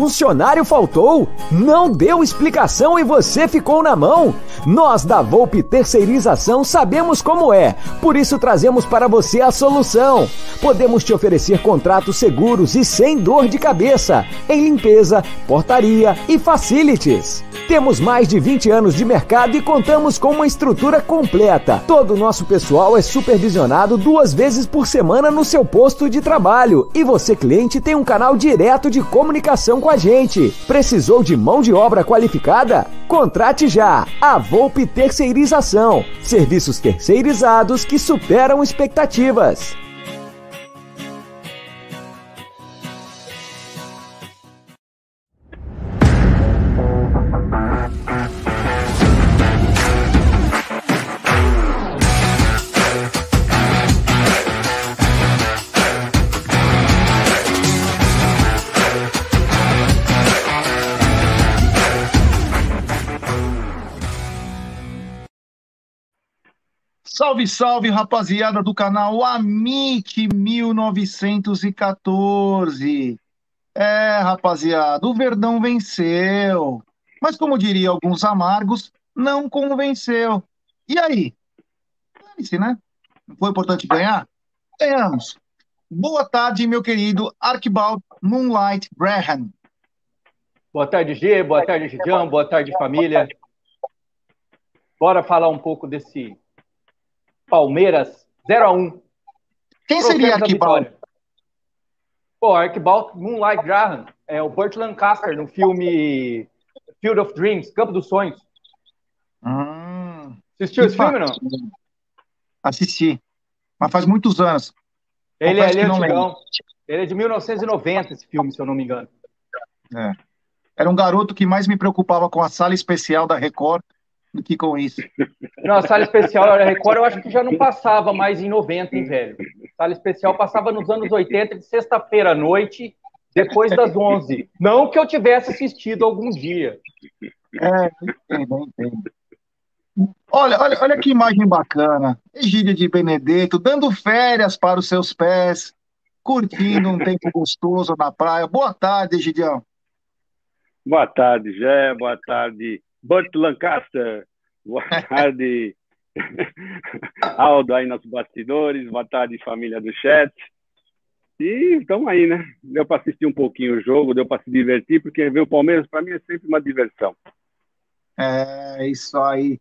Funcionário faltou? Não deu explicação e você ficou na mão? Nós da Volpe Terceirização sabemos como é, por isso trazemos para você a solução. Podemos te oferecer contratos seguros e sem dor de cabeça em limpeza, portaria e facilities. Temos mais de 20 anos de mercado e contamos com uma estrutura completa. Todo o nosso pessoal é supervisionado duas vezes por semana no seu posto de trabalho. E você, cliente, tem um canal direto de comunicação com a gente. Precisou de mão de obra qualificada? Contrate já a Volpe Terceirização. Serviços terceirizados que superam expectativas. Salve, salve, rapaziada do canal Amit 1914. É, rapaziada, o Verdão venceu. Mas, como diria alguns amargos, não convenceu. E aí? Dane-se, né? Não foi importante ganhar? Ganhamos. Boa tarde, meu querido Archibald Moonlight Graham. Boa tarde, G. Boa tarde, Gidião. Boa tarde, família. Bora falar um pouco desse Palmeiras 0 a 1 Quem seria Arquibaldo? Pô, Arquibaldo Moonlight Graham é o Burt Lancaster no filme Field of Dreams, Campo dos Sonhos. Hum, Assistiu esse filme, não? Assisti. Mas faz muitos anos. Ele, ele é antigão. Ele é de 1990, esse filme, se eu não me engano. É. Era um garoto que mais me preocupava com a sala especial da Record do que com isso. Não, a sala especial da Record eu acho que já não passava mais em 90, hein, velho? Sala especial passava nos anos 80, de sexta-feira à noite, depois das 11. Não que eu tivesse assistido algum dia. É, entendo, entendo. Olha, olha, olha que imagem bacana. Egídia de Benedetto, dando férias para os seus pés, curtindo um tempo gostoso na praia. Boa tarde, Egidião. Boa tarde, Jé. Boa tarde, Burt Lancaster. Boa tarde, Aldo aí nos bastidores. Boa tarde, família do chat. E estamos aí, né? Deu para assistir um pouquinho o jogo, deu para se divertir, porque ver o Palmeiras para mim é sempre uma diversão. É isso aí.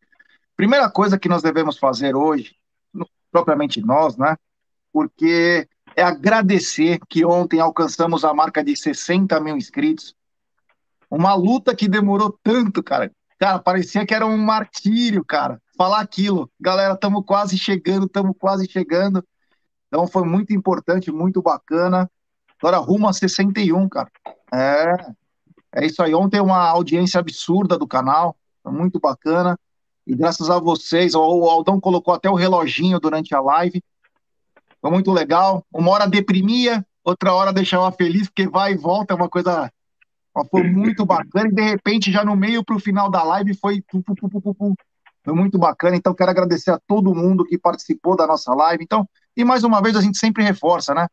Primeira coisa que nós devemos fazer hoje, propriamente nós, né? Porque é agradecer que ontem alcançamos a marca de 60 mil inscritos. Uma luta que demorou tanto, cara. Cara, parecia que era um martírio, cara. Falar aquilo. Galera, estamos quase chegando, estamos quase chegando. Então foi muito importante, muito bacana. Agora rumo a 61, cara. É, é isso aí. Ontem uma audiência absurda do canal. Muito bacana. E graças a vocês, o Aldão colocou até o reloginho durante a live. Foi muito legal. Uma hora deprimia, outra hora deixava feliz, porque vai e volta, é uma coisa. Foi muito bacana. E de repente, já no meio para o final da live, foi. Foi muito bacana. Então, quero agradecer a todo mundo que participou da nossa live. Então, e mais uma vez, a gente sempre reforça, né?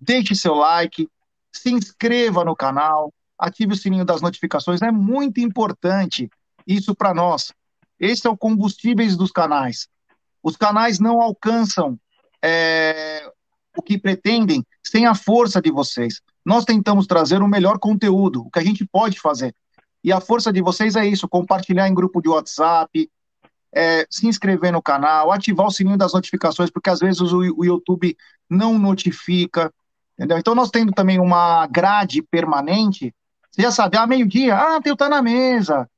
Deixe seu like, se inscreva no canal, ative o sininho das notificações. É muito importante isso para nós. Esse é o combustíveis dos canais. Os canais não alcançam é, o que pretendem sem a força de vocês. Nós tentamos trazer o melhor conteúdo, o que a gente pode fazer. E a força de vocês é isso: compartilhar em grupo de WhatsApp, é, se inscrever no canal, ativar o sininho das notificações, porque às vezes o, o YouTube não notifica. Entendeu? Então, nós tendo também uma grade permanente, você já sabe, ah, meio-dia, ah, tem o Tá na Mesa.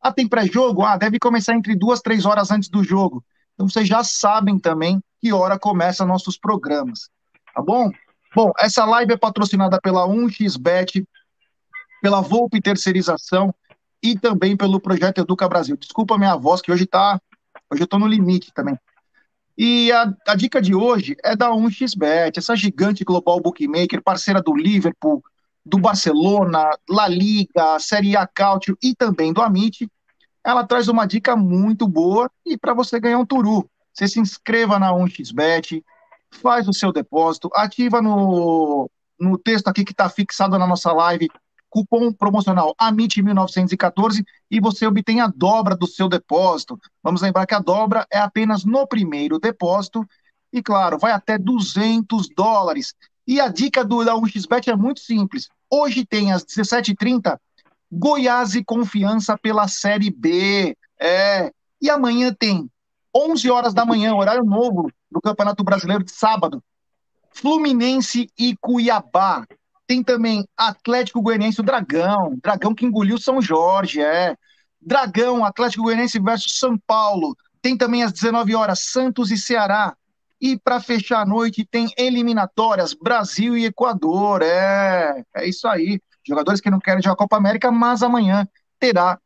Ah, tem pré-jogo? Ah, deve começar entre duas, três horas antes do jogo. Então, vocês já sabem também que hora começam nossos programas. Tá bom? Bom, essa live é patrocinada pela 1xBet, pela Volpe Terceirização e também pelo Projeto Educa Brasil. Desculpa a minha voz, que hoje tá. Hoje eu tô no limite também. E a, a dica de hoje é da 1xBet, essa gigante global bookmaker, parceira do Liverpool, do Barcelona, La Liga, Série A Cautio e também do Amit. Ela traz uma dica muito boa e para você ganhar um turu. Você se inscreva na 1xBet, faz o seu depósito, ativa no, no texto aqui que está fixado na nossa live cupom promocional AMIT1914 e você obtém a dobra do seu depósito. Vamos lembrar que a dobra é apenas no primeiro depósito e, claro, vai até 200 dólares. E a dica do da 1xBet é muito simples. Hoje tem às 17h30 Goiás e Confiança pela Série B. É. E amanhã tem 11 horas da manhã, horário novo do Campeonato Brasileiro de sábado. Fluminense e Cuiabá. Tem também Atlético Goianiense o Dragão. Dragão que engoliu São Jorge, é. Dragão, Atlético Goianiense versus São Paulo. Tem também às 19 horas Santos e Ceará. E para fechar a noite tem eliminatórias Brasil e Equador. É, é isso aí. Jogadores que não querem jogar a Copa América, mas amanhã terá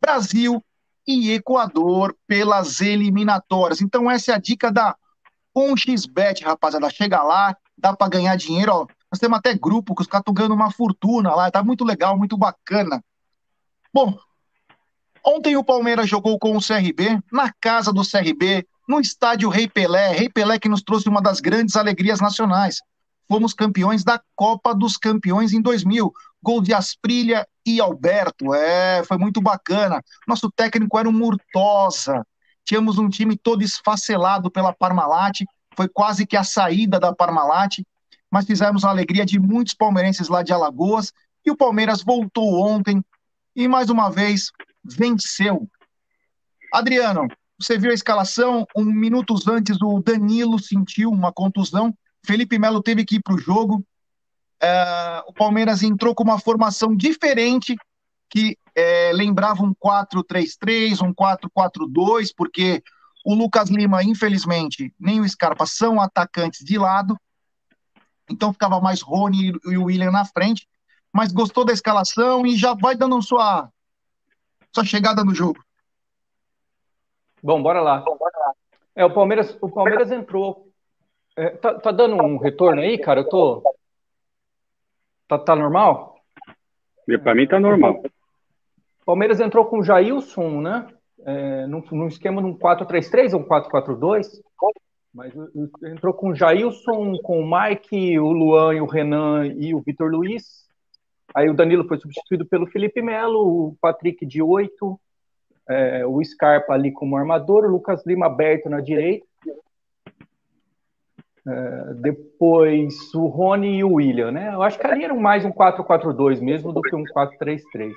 Brasil e Equador pelas eliminatórias. Então essa é a dica da 1xBet, rapaziada. Chega lá, dá para ganhar dinheiro, ó. Nós temos até grupo que os caras estão ganhando uma fortuna lá, tá muito legal, muito bacana. Bom, ontem o Palmeiras jogou com o CRB, na casa do CRB, no estádio Rei Pelé. Rei Pelé que nos trouxe uma das grandes alegrias nacionais. Fomos campeões da Copa dos Campeões em 2000. Gol de Asprilha e Alberto. É, foi muito bacana. Nosso técnico era um Murtosa. Tínhamos um time todo esfacelado pela Parmalat. Foi quase que a saída da Parmalat mas fizemos a alegria de muitos palmeirenses lá de Alagoas. E o Palmeiras voltou ontem e mais uma vez venceu. Adriano, você viu a escalação? Um minutos antes, o Danilo sentiu uma contusão. Felipe Melo teve que ir para o jogo. É, o Palmeiras entrou com uma formação diferente, que é, lembrava um 4-3-3, um 4-4-2, porque o Lucas Lima, infelizmente, nem o Scarpa são atacantes de lado. Então ficava mais Rony e o William na frente. Mas gostou da escalação e já vai dando sua, sua chegada no jogo. Bom, bora lá. É, o Palmeiras, o Palmeiras entrou. É, tá, tá, dando um retorno aí, cara? Eu tô. Tá, tá normal? Para mim tá normal. O Palmeiras entrou com o Jailson, né? É, num, num esquema de um 4-3-3 ou um 4-4-2. Mas entrou com o Jailson, com o Mike, o Luan e o Renan e o Vitor Luiz. Aí o Danilo foi substituído pelo Felipe Melo, o Patrick de 8, é, o Scarpa ali como armador, o Lucas Lima aberto na direita. É, depois o Rony e o William, né? Eu acho que ali era mais um 4-4-2 mesmo do que um 4-3-3.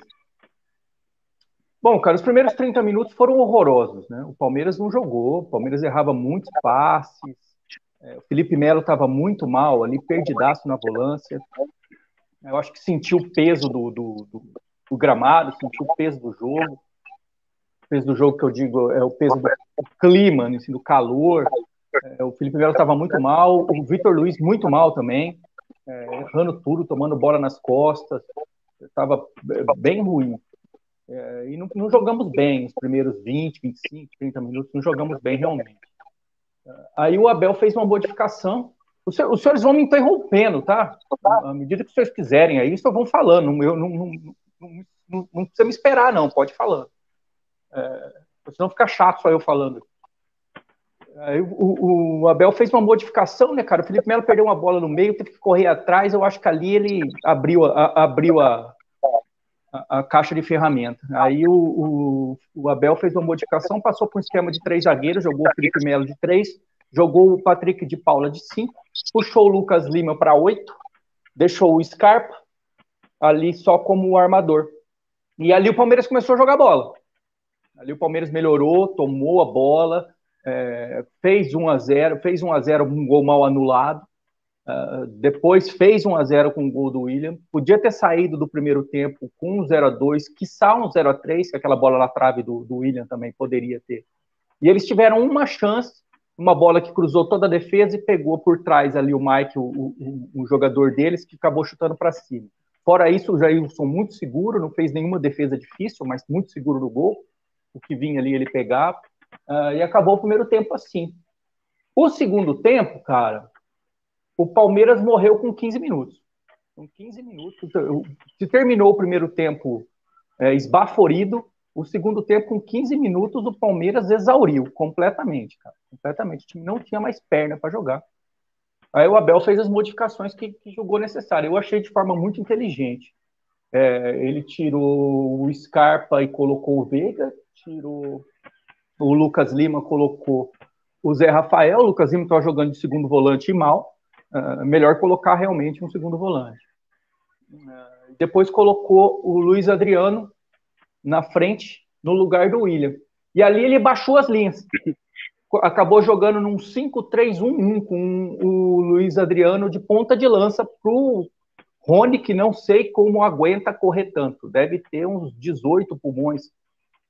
Bom, cara, os primeiros 30 minutos foram horrorosos, né? O Palmeiras não jogou, o Palmeiras errava muitos passes, é, o Felipe Melo estava muito mal ali, perdidaço na volância. Eu acho que sentiu o peso do, do, do, do gramado, sentiu o peso do jogo. O peso do jogo que eu digo é o peso do, clima, né, assim, do calor. É, o Felipe Melo estava muito mal, o Vitor Luiz muito mal também, é, errando tudo, tomando bola nas costas. Estava é, bem ruim. É, e não, não, jogamos bem os primeiros 20, 25, 30 minutos, não jogamos bem realmente. Aí o Abel fez uma modificação. Os, os senhores vão me interrompendo, tá? À medida que os senhores quiserem aí, só vão falando. Eu não, não, não, não, precisa me esperar, não, pode falando. É, senão fica chato só eu falando. O, o, Abel fez uma modificação, né, cara? O Felipe Melo perdeu uma bola no meio, teve que correr atrás. Eu acho que ali ele abriu, a, abriu a, a, caixa de ferramenta. Aí o, o, o, Abel fez uma modificação, passou para um esquema de três zagueiros, jogou o Felipe Melo de três, jogou o Patrick de Paula de cinco, puxou o Lucas Lima para oito, deixou o Scarpa ali só como armador. E ali o Palmeiras começou a jogar bola. Ali o Palmeiras melhorou, tomou a bola, é, fez 1 a 0 fez 1 a 0 um gol mal anulado. Uh, depois fez 1 a 0 com o gol do William. Podia ter saído do primeiro tempo com um 0 a 2 quiçá um 0 a 3 que aquela bola na trave do, do William também poderia ter. E eles tiveram uma chance, uma bola que cruzou toda a defesa e pegou por trás ali o Mike, o, o, o jogador deles, que acabou chutando para cima. Fora isso, o Jailson muito seguro, não fez nenhuma defesa difícil, mas muito seguro no gol. O que vinha ali ele pegava. Uh, e acabou o primeiro tempo assim. O segundo tempo, cara, o Palmeiras morreu com 15 minutos. Com 15 minutos, se terminou o primeiro tempo é, esbaforido, o segundo tempo, com 15 minutos, o Palmeiras exauriu completamente, cara. Completamente. O time não tinha mais perna para jogar. Aí o Abel fez as modificações que, que julgou necessário. Eu achei de forma muito inteligente. É, ele tirou o Scarpa e colocou o Veiga, tirou o Lucas Lima, colocou o Zé Rafael. O Lucas Lima estava jogando de segundo volante e mal. Uh, melhor colocar realmente um segundo volante. Uh, depois colocou o Luiz Adriano na frente, no lugar do William. E ali ele baixou as linhas. Acabou jogando num 5-3-1-1 com o Luiz Adriano de ponta de lança para o Rony, que não sei como aguenta correr tanto. Deve ter uns 18 pulmões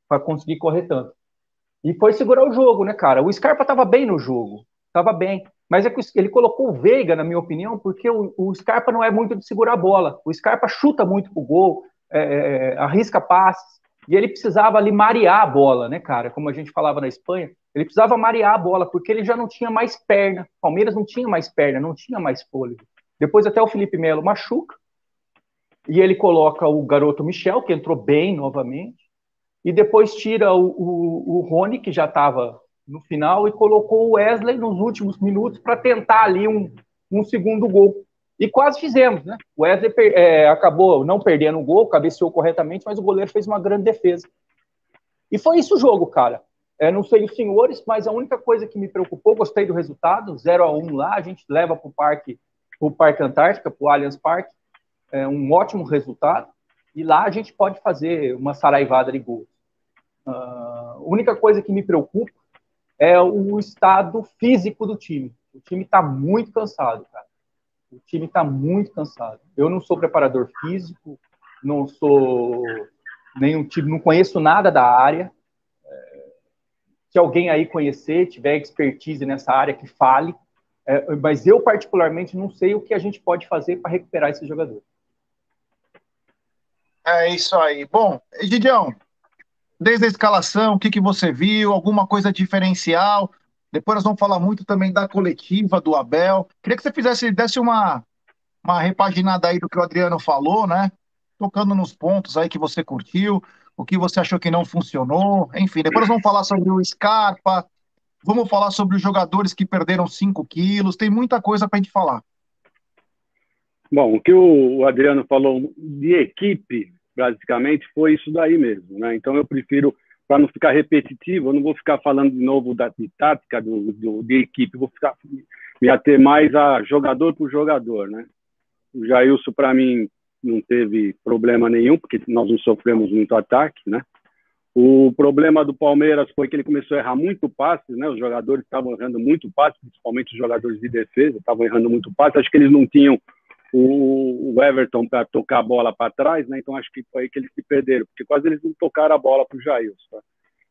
para conseguir correr tanto. E foi segurar o jogo, né, cara? O Scarpa estava bem no jogo, estava bem. Mas é que ele colocou o Veiga, na minha opinião, porque o, o Scarpa não é muito de segurar a bola. O Scarpa chuta muito pro gol, é, é, arrisca passes, e ele precisava ali marear a bola, né, cara? Como a gente falava na Espanha, ele precisava marear a bola, porque ele já não tinha mais perna. Palmeiras não tinha mais perna, não tinha mais fôlego. Depois até o Felipe Melo machuca, e ele coloca o garoto Michel, que entrou bem novamente, e depois tira o, o, o Rony, que já estava no final, e colocou o Wesley nos últimos minutos para tentar ali um, um segundo gol. E quase fizemos, né? O Wesley é, acabou não perdendo o gol, cabeceou corretamente, mas o goleiro fez uma grande defesa. E foi isso o jogo, cara. É, não sei os senhores, mas a única coisa que me preocupou, gostei do resultado, 0 a 1 lá, a gente leva para o parque, o Parque Antártica, para o Allianz Parque, é um ótimo resultado, e lá a gente pode fazer uma saraivada de gols. Uh, a única coisa que me preocupa é o estado físico do time. O time está muito cansado, cara. O time está muito cansado. Eu não sou preparador físico, não sou nenhum time, não conheço nada da área. É, se alguém aí conhecer, tiver expertise nessa área, que fale. É, mas eu, particularmente, não sei o que a gente pode fazer para recuperar esse jogador. É isso aí. Bom, Gideão, desde a escalação, o que, que você viu, alguma coisa diferencial. Depois nós vamos falar muito também da coletiva do Abel. Queria que você fizesse, desse uma, uma repaginada aí do que o Adriano falou, né? Tocando nos pontos aí que você curtiu, o que você achou que não funcionou. Enfim, depois nós vamos falar sobre o Scarpa, vamos falar sobre os jogadores que perderam 5 quilos, tem muita coisa para a gente falar. Bom, o que o Adriano falou de equipe, basicamente foi isso daí mesmo, né? Então eu prefiro, para não ficar repetitivo, eu não vou ficar falando de novo da de tática do, do, de equipe, vou ficar me ater mais a jogador por jogador, né? O Jailson para mim não teve problema nenhum, porque nós não sofremos muito ataque, né? O problema do Palmeiras foi que ele começou a errar muito passes, né? Os jogadores estavam errando muito passes, principalmente os jogadores de defesa, estavam errando muito passes. Acho que eles não tinham o, o Everton para tocar a bola para trás, né? Então acho que foi aí que eles se perderam, porque quase eles não tocaram a bola para o Jailson. Tá?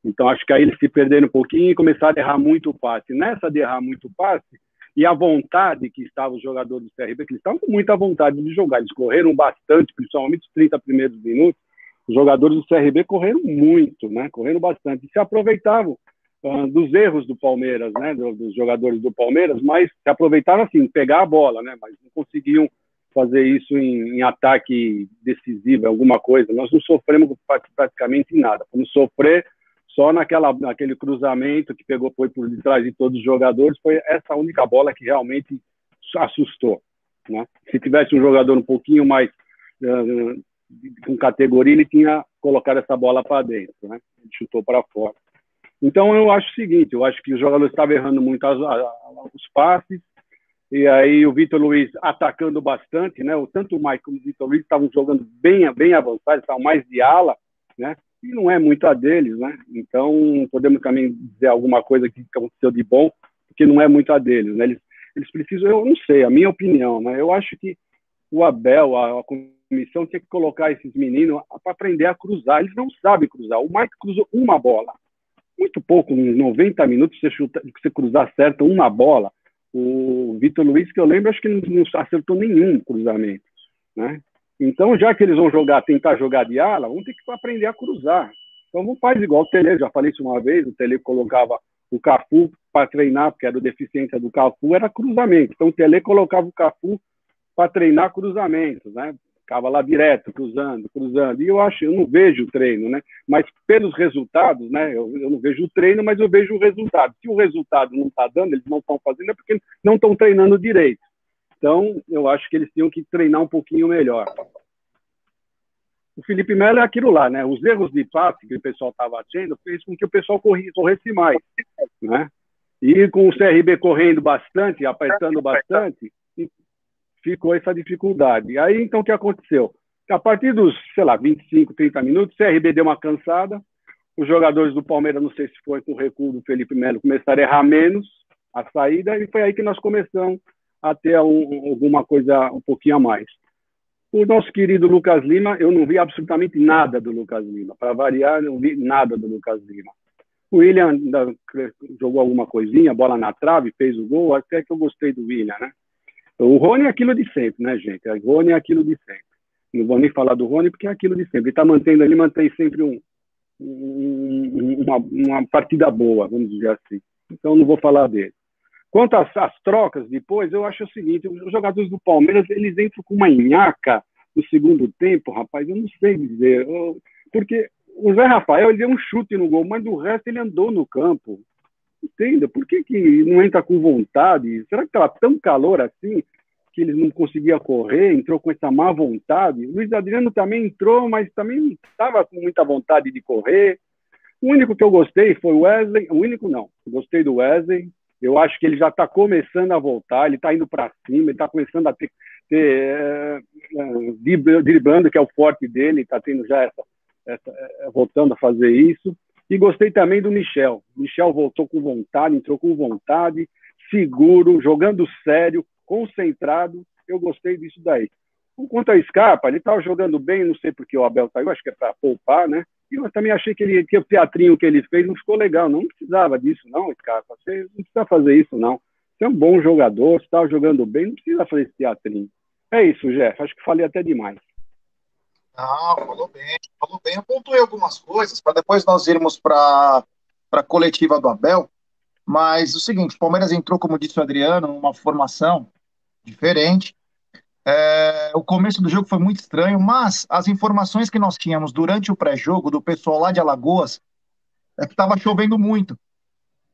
Então acho que aí eles se perderam um pouquinho e começaram a errar muito passe. Nessa de errar muito passe, e a vontade que estavam os jogadores do CRB, que eles estavam com muita vontade de jogar, eles correram bastante, principalmente os 30 primeiros minutos, os jogadores do CRB correram muito, né? Correram bastante, e se aproveitavam uh, dos erros do Palmeiras, né? Do, dos jogadores do Palmeiras, mas se aproveitaram assim, pegar a bola, né? Mas não conseguiam fazer isso em, em ataque decisivo, alguma coisa. Nós não sofremos praticamente nada. Vamos sofrer só naquela, naquele cruzamento que pegou, foi por detrás de todos os jogadores. Foi essa única bola que realmente assustou. Né? Se tivesse um jogador um pouquinho mais uh, com categoria, ele tinha colocado essa bola para dentro. Né? Ele chutou para fora. Então, eu acho o seguinte: eu acho que os jogadores estavam errando muito as, os passes, e aí o Vitor Luiz atacando bastante, né? Tanto o Mike como o Vitor Luiz estavam jogando bem, bem avançados, estavam mais de ala, né? E não é muito a deles, né? Então podemos também dizer alguma coisa que aconteceu de bom, porque não é muito a deles, né? Eles, eles precisam, eu não sei, a minha opinião, né? Eu acho que o Abel, a, a comissão tinha que colocar esses meninos para aprender a cruzar. Eles não sabem cruzar. O Mike cruzou uma bola, muito pouco, uns 90 minutos chuta, você cruzar certo uma bola o Vitor Luiz, que eu lembro, acho que não, acertou nenhum cruzamento, né? Então, já que eles vão jogar, tentar jogar de ala, vão ter que aprender a cruzar. Então, não faz igual o Tele, já falei isso uma vez, o Tele colocava o Cafu para treinar, porque era deficiência do Cafu, era cruzamento. Então, o Tele colocava o Cafu para treinar cruzamentos, né? Ficava lá direto, cruzando, cruzando. E eu acho, eu não vejo o treino, né? Mas pelos resultados, né? Eu, eu não vejo o treino, mas eu vejo o resultado. Se o resultado não está dando, eles não estão fazendo, é porque não estão treinando direito. Então, eu acho que eles tinham que treinar um pouquinho melhor. o Felipe Melo é aquilo lá, né? Os erros de passe que o pessoal estava tendo fez com que o pessoal corresse, mais, né? E com o CRB correndo bastante, apertando bastante, ficou essa dificuldade. Aí, então, o que aconteceu? A partir dos, sei lá, 25, 30 minutos, o CRB deu uma cansada, os jogadores do Palmeiras, não sei se foi com o recuo do Felipe Melo, começaram a errar menos a saída, e foi aí que nós começamos a ter um, alguma coisa um pouquinho a mais. O nosso querido Lucas Lima, eu não vi absolutamente nada do Lucas Lima. Para variar, não vi nada do Lucas Lima. O William jogou alguma coisinha, bola na trave, fez o gol, até que eu gostei do William, né? O Rony é aquilo de sempre, né, gente? O Rony é aquilo de sempre. Não vou nem falar do Rony, porque é aquilo de sempre. Ele está mantendo ali, mantém sempre um, um, uma, uma, partida boa, vamos dizer assim. Então, não vou falar dele. Quanto às, às, trocas depois, eu acho o seguinte: os jogadores do Palmeiras eles entram com uma nhaca no segundo tempo, rapaz, eu não sei dizer. Porque o Zé Rafael ele deu um chute no gol, mas do resto ele andou no campo. Entenda, por que, que não entra com vontade? Será que estava tão calor assim que eles não conseguiam correr? Entrou com essa má vontade? O Luiz Adriano também entrou, mas também não estava com muita vontade de correr. O único que eu gostei foi o Wesley. O único não. Eu gostei do Wesley. Eu acho que ele já está começando a voltar, ele está indo para cima, ele está começando a ter, ter é, é, driblando, que é o forte dele, está tendo já essa, essa, é, voltando a fazer isso. E gostei também do Michel. Michel voltou com vontade, entrou com vontade, seguro, jogando sério, concentrado. Eu gostei disso daí. Quanto a Scarpa, ele estava jogando bem, não sei porque o Abel saiu, acho que é para poupar, né? E eu também achei que, ele, que o teatrinho que ele fez não ficou legal. Não precisava disso, não, Scarpa. Você não precisa fazer isso, não. Você é um bom jogador, você estava jogando bem, não precisa fazer esse teatrinho. É isso, Jeff. Acho que falei até demais. Não, falou bem, falou bem. Eu pontuei algumas coisas para depois nós irmos para a coletiva do Abel. Mas o seguinte, o Palmeiras entrou, como disse o Adriano, numa formação diferente. É, o começo do jogo foi muito estranho, mas as informações que nós tínhamos durante o pré-jogo do pessoal lá de Alagoas é que estava chovendo muito.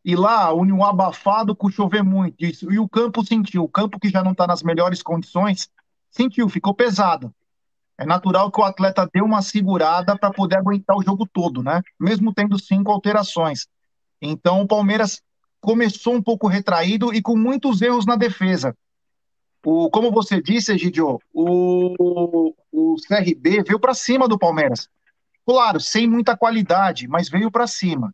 E lá, um abafado com chover muito. E o campo sentiu. O campo que já não está nas melhores condições, sentiu, ficou pesado. É natural que o atleta dê uma segurada para poder aguentar o jogo todo, né? Mesmo tendo cinco alterações. Então o Palmeiras começou um pouco retraído e com muitos erros na defesa. O, como você disse, Egidio, o, o CRB veio para cima do Palmeiras. Claro, sem muita qualidade, mas veio para cima.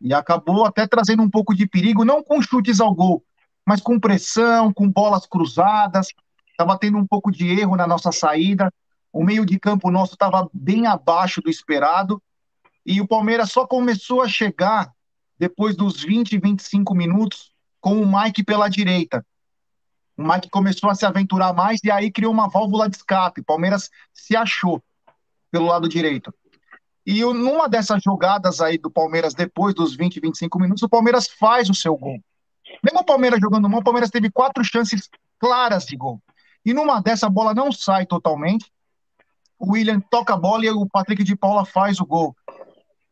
E acabou até trazendo um pouco de perigo, não com chutes ao gol, mas com pressão, com bolas cruzadas. Estava tendo um pouco de erro na nossa saída. O meio de campo nosso estava bem abaixo do esperado. E o Palmeiras só começou a chegar depois dos 20, 25 minutos com o Mike pela direita. O Mike começou a se aventurar mais e aí criou uma válvula de escape. O Palmeiras se achou pelo lado direito. E numa dessas jogadas aí do Palmeiras, depois dos 20, 25 minutos, o Palmeiras faz o seu gol. Mesmo o Palmeiras jogando mal, o Palmeiras teve quatro chances claras de gol. E numa dessa, a bola não sai totalmente. O William toca a bola e o Patrick de Paula faz o gol.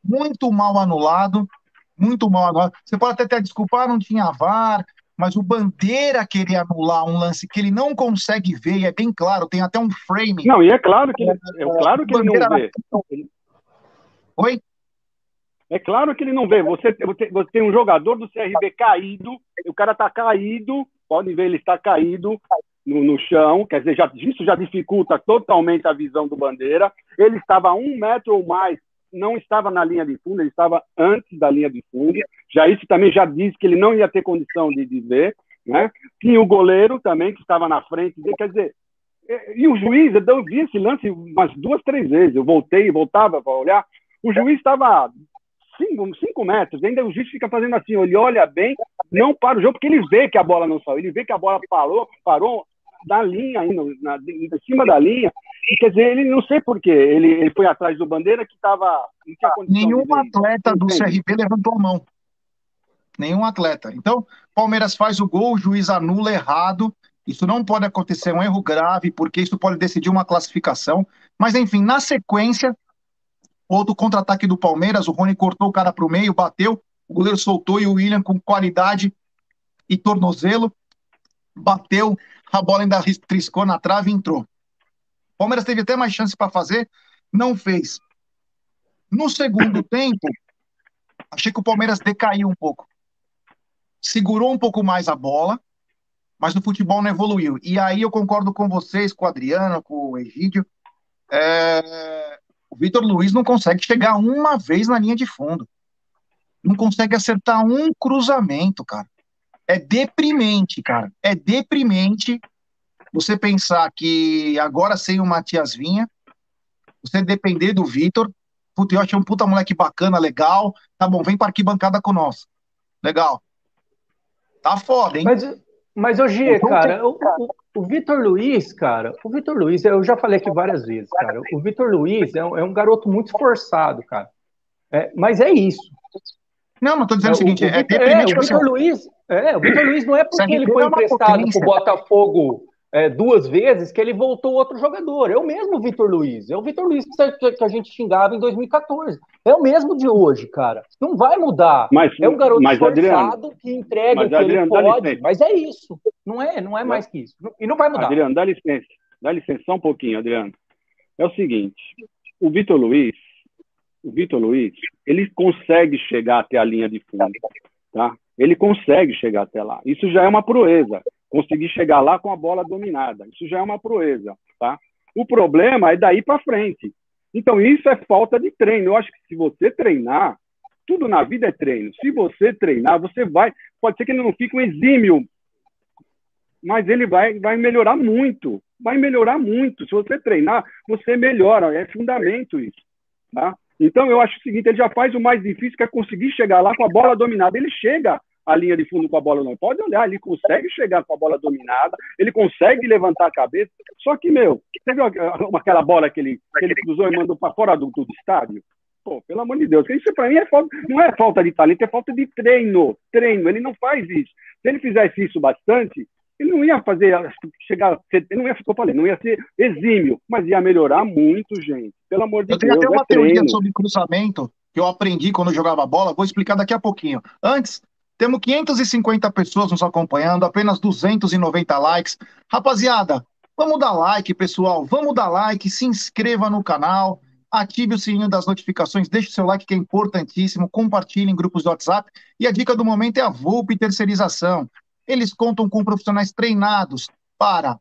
Muito mal anulado, muito mal anulado. Você pode até ter desculpar, não tinha VAR, mas o Bandeira querer anular um lance que ele não consegue ver, e é bem claro, tem até um frame. Não, e é claro que ele, é claro que ele não vê. Oi? É claro que ele não vê. Você, você tem um jogador do CRB caído, o cara está caído, pode ver, ele está caído no, no, chão, quer dizer, já, isso já dificulta totalmente a visão do Bandeira. Ele estava a um metro ou mais, não estava na linha de fundo, ele estava antes da linha de fundo. Já isso também já diz que ele não ia ter condição de, ver. Né? Tinha o goleiro também, que estava na frente, quer dizer, e o juiz, eu vi esse lance umas duas, três vezes. Eu voltei e voltava para olhar. O juiz estava cinco, cinco metros, ainda o juiz fica fazendo assim, ele olha bem, não para o jogo, porque ele vê que a bola não saiu, ele vê que a bola parou, parou na linha, ainda, na, em cima da linha, e, quer dizer, ele não sei porquê, ele, ele foi atrás do Bandeira que estava... Nenhum atleta do CRB levantou a mão. Nenhum atleta. Então, Palmeiras faz o gol, o juiz anula errado, isso não pode acontecer, é um erro grave, porque isso pode decidir uma classificação. Mas, enfim, na sequência, Outro contra-ataque do Palmeiras, o Rony cortou o cara para o meio, bateu, o goleiro soltou e o William, com qualidade e tornozelo, bateu, a bola ainda triscou na trave e entrou. O Palmeiras teve até mais chance para fazer, Não fez. No segundo tempo, achei que o Palmeiras decaiu um pouco. Segurou um pouco mais a bola, mas o futebol não evoluiu. E aí eu concordo com vocês, com o Adriano, com o Egídio. É... O Vitor Luiz não consegue chegar uma vez na linha de fundo. Não consegue acertar um cruzamento, cara. É deprimente, cara. É deprimente você pensar que agora sem o Matias Vinha, você depender do Vitor. Puta, eu achei um puta moleque bacana, legal. Tá bom, vem para arquibancada com nós. Legal. Tá foda, hein? Mas, mas hoje, cara, o, o, o Vitor Luiz, cara, o Vitor Luiz, eu já falei aqui várias vezes, cara. O Vitor Luiz é um, é um, garoto muito esforçado, cara. É, mas é isso. Não, não tô dizendo é, o seguinte, o, é, é, o Vitor Luiz, é, o Vitor Luiz não é porque ele foi emprestado pro Botafogo é, duas vezes que ele voltou outro jogador. É o mesmo Vitor Luiz. É o Vitor Luiz que a gente xingava em 2014. É o mesmo de hoje, cara. Não vai mudar. Mas, é um garoto mas, esforçado que entrega mas, o que Adriano, ele pode. Mas é isso. Não é, não é mais que isso. E não vai mudar. Adriano, dá licença. Dá licença só um pouquinho, Adriano. É o seguinte. O Vitor Luiz, o Vitor Luiz, ele consegue chegar até a linha de fundo, tá? Ele consegue chegar até lá. Isso já é uma proeza conseguir chegar lá com a bola dominada. Isso já é uma proeza, tá? O problema é daí para frente. Então, isso é falta de treino. Eu acho que se você treinar, tudo na vida é treino. Se você treinar, você vai. Pode ser que ele não fique um exímio, mas ele vai, vai melhorar muito. Vai melhorar muito. Se você treinar, você melhora. É fundamento isso. Tá? Então, eu acho o seguinte: ele já faz o mais difícil, que é conseguir chegar lá com a bola dominada. Ele chega a linha de fundo com a bola não. Pode olhar, ele consegue chegar com a bola dominada, ele consegue levantar a cabeça. Só que, meu, você viu aquela bola que ele, que ele cruzou e mandou para fora do, do estádio? Pô, pelo amor de Deus, isso para mim é falta, não é falta de talento, é falta de treino. Treino, ele não faz isso. Se ele fizesse isso bastante, ele não ia fazer, chegar, ele não ia, eu falei, não ia ser exímio, mas ia melhorar muito, gente. Pelo amor de eu Deus. Eu tenho até uma é teoria treino. sobre cruzamento que eu aprendi quando eu jogava bola, vou explicar daqui a pouquinho. Antes, temos 550 pessoas nos acompanhando, apenas 290 likes. Rapaziada, vamos dar like, pessoal. Vamos dar like, se inscreva no canal, ative o sininho das notificações, deixe o seu like que é importantíssimo, compartilhe em grupos de WhatsApp. E a dica do momento é a Volpe Terceirização. Eles contam com profissionais treinados para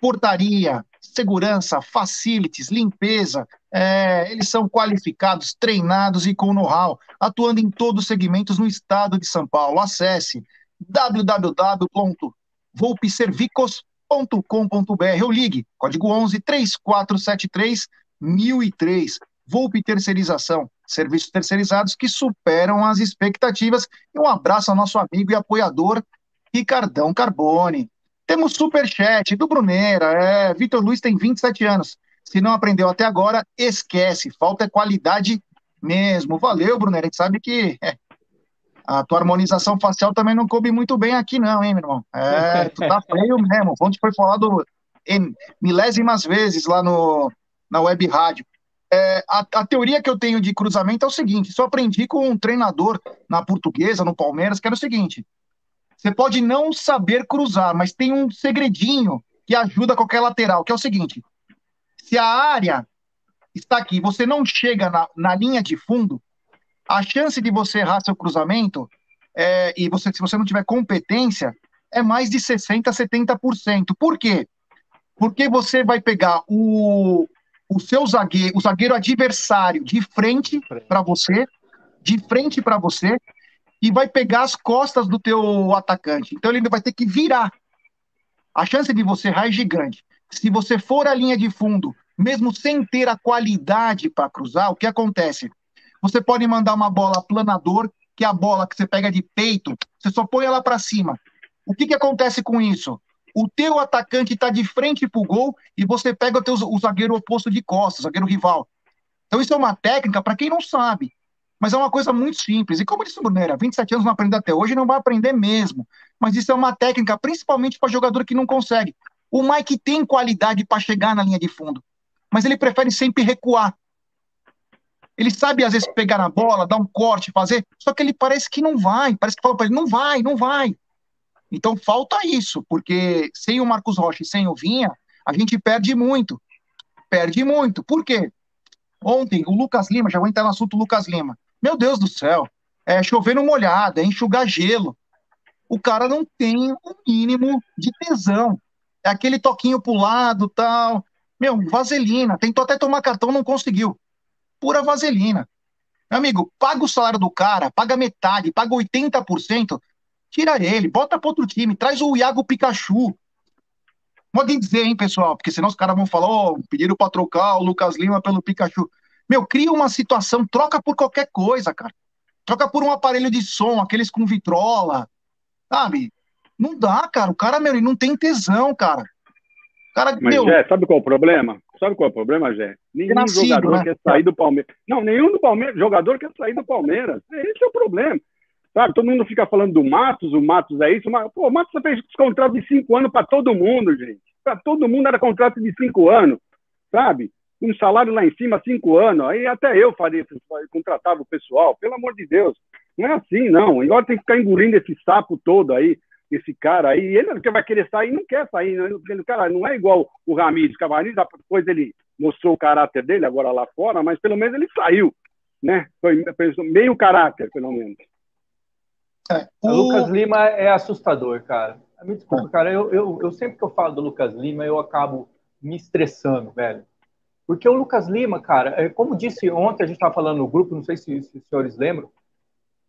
portaria, segurança, facilities, limpeza. É, eles são qualificados, treinados e com know-how, atuando em todos os segmentos no estado de São Paulo. Acesse www.volpservicos.com.br ou ligue, código 11 3473 1003. Volpe Terceirização, serviços terceirizados que superam as expectativas. E um abraço ao nosso amigo e apoiador Ricardão Carbone. Temos superchat do Bruneira. É, Vitor Luiz tem 27 anos. Se não aprendeu até agora, esquece. Falta é qualidade mesmo. Valeu, Bruneira. A gente sabe que é, a tua harmonização facial também não coube muito bem aqui, não, hein, meu irmão? É, tu tá feio mesmo. Ontem foi falado em milésimas vezes lá no, na web rádio. É, a, a, teoria que eu tenho de cruzamento é o seguinte: eu aprendi com um treinador na portuguesa, no Palmeiras, que era o seguinte: você pode não saber cruzar, mas tem um segredinho que ajuda qualquer lateral, que é o seguinte: se a área está aqui, você não chega na, na linha de fundo, a chance de você errar seu cruzamento é, e você, se você não tiver competência, é mais de 60%, 70%. Por quê? Porque você vai pegar o, o seu zagueiro, o zagueiro adversário de frente para você, de frente para você, e vai pegar as costas do teu atacante. Então ele ainda vai ter que virar. A chance de você errar é gigante. Se você for à linha de fundo, mesmo sem ter a qualidade para cruzar, o que acontece? Você pode mandar uma bola planador, que é a bola que você pega de peito, você só põe ela para cima. O que, que acontece com isso? O teu atacante está de frente para o gol e você pega o, teu, o zagueiro oposto de costas, o zagueiro rival. Então isso é uma técnica para quem não sabe. Mas é uma coisa muito simples. E como disse o Brunera, 27 anos não aprendeu até hoje, não vai aprender mesmo. Mas isso é uma técnica, principalmente para jogador que não consegue. O Mike tem qualidade para chegar na linha de fundo, mas ele prefere sempre recuar. Ele sabe, às vezes, pegar na bola, dar um corte, fazer, só que ele parece que não vai. Parece que fala para ele: não vai, não vai. Então falta isso, porque sem o Marcos Rocha e sem o Vinha, a gente perde muito. Perde muito. Por quê? Ontem, o Lucas Lima, já vou entrar no assunto Lucas Lima. Meu Deus do céu, é chover no molhado, é enxugar gelo. O cara não tem o um mínimo de tesão. É aquele toquinho pro lado, tal. Meu, vaselina. Tentou até tomar cartão, não conseguiu. Pura vaselina. Meu amigo, paga o salário do cara, paga metade, paga 80%, tira ele, bota para outro time, traz o Iago Pikachu. Podem dizer, hein, pessoal, porque senão os caras vão falar, ó, oh, pediram para trocar o Lucas Lima pelo Pikachu. Meu, cria uma situação, troca por qualquer coisa, cara. Troca por um aparelho de som, aqueles com vitrola, sabe? Não dá, cara. O cara, meu, ele não tem tesão, cara. O cara, Mas, meu... Jé, sabe qual é o problema? Sabe qual é o problema, Jé? Nenhum nascido, jogador né? quer sair do Palmeiras. Não, nenhum do Palmeiras, jogador quer sair do Palmeiras. Esse é o problema. Sabe, todo mundo fica falando do Matos, o Matos é isso, mas, pô, o Matos fez contrato de cinco anos para todo mundo, gente. Para todo mundo era contrato de cinco anos, sabe? Um salário lá em cima, cinco anos. Aí até eu faria, contratava o pessoal, pelo amor de Deus. Não é assim, não. Agora tem que ficar engolindo esse sapo todo aí esse cara aí, ele que vai querer sair, não quer sair, né? porque cara não é igual o Ramires, Cavani, depois ele mostrou o caráter dele agora lá fora, mas pelo menos ele saiu, né? Foi meio caráter, pelo menos. É, o... Lucas Lima é assustador, cara. Me desculpa, cara, eu, eu, eu sempre que eu falo do Lucas Lima, eu acabo me estressando, velho. Porque o Lucas Lima, cara, é, como disse ontem, a gente estava falando no grupo, não sei se, se os senhores lembram,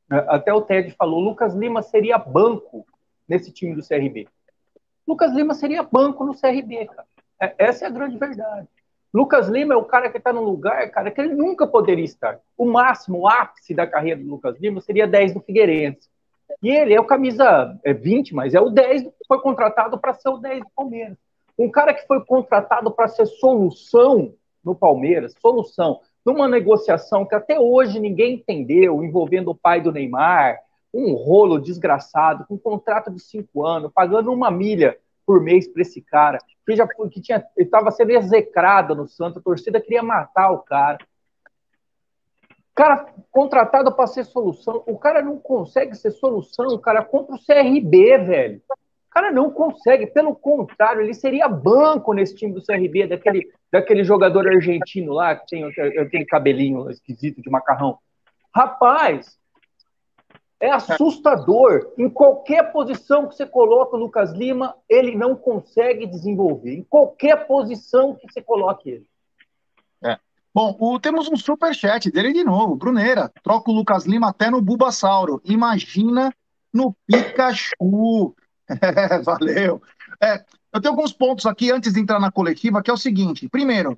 é, até o Ted falou, Lucas Lima seria banco nesse time do CRB. Lucas Lima seria banco no CRB, cara. É, essa é a grande verdade. Lucas Lima é o cara que está no lugar, cara, que ele nunca poderia estar. O máximo, o ápice da carreira do Lucas Lima seria 10 do Figueirense. E ele é o camisa 20, é mas é o 10 que foi contratado para ser o 10 do Palmeiras. Um cara que foi contratado para ser solução no Palmeiras, solução, numa negociação que até hoje ninguém entendeu, envolvendo o pai do Neymar, um rolo desgraçado, com um contrato de cinco anos, pagando uma milha por mês para esse cara, que já que tinha, estava sendo execrado no Santos, a torcida queria matar o cara. Cara contratado para ser solução, o cara não consegue ser solução, cara, contra o CRB, velho. Cara não consegue, pelo contrário, ele seria banco nesse time do CRB, daquele, daquele jogador argentino lá, que tem aquele cabelinho esquisito de macarrão. Rapaz, é assustador. Em qualquer posição que você coloca o Lucas Lima, ele não consegue desenvolver. Em qualquer posição que você coloque ele. É. Bom, o, temos um super chat dele de novo, Bruneira. Troca o Lucas Lima até no Bulbasauro. Imagina no Pikachu. Valeu. É, eu tenho alguns pontos aqui antes de entrar na coletiva, que é o seguinte. Primeiro,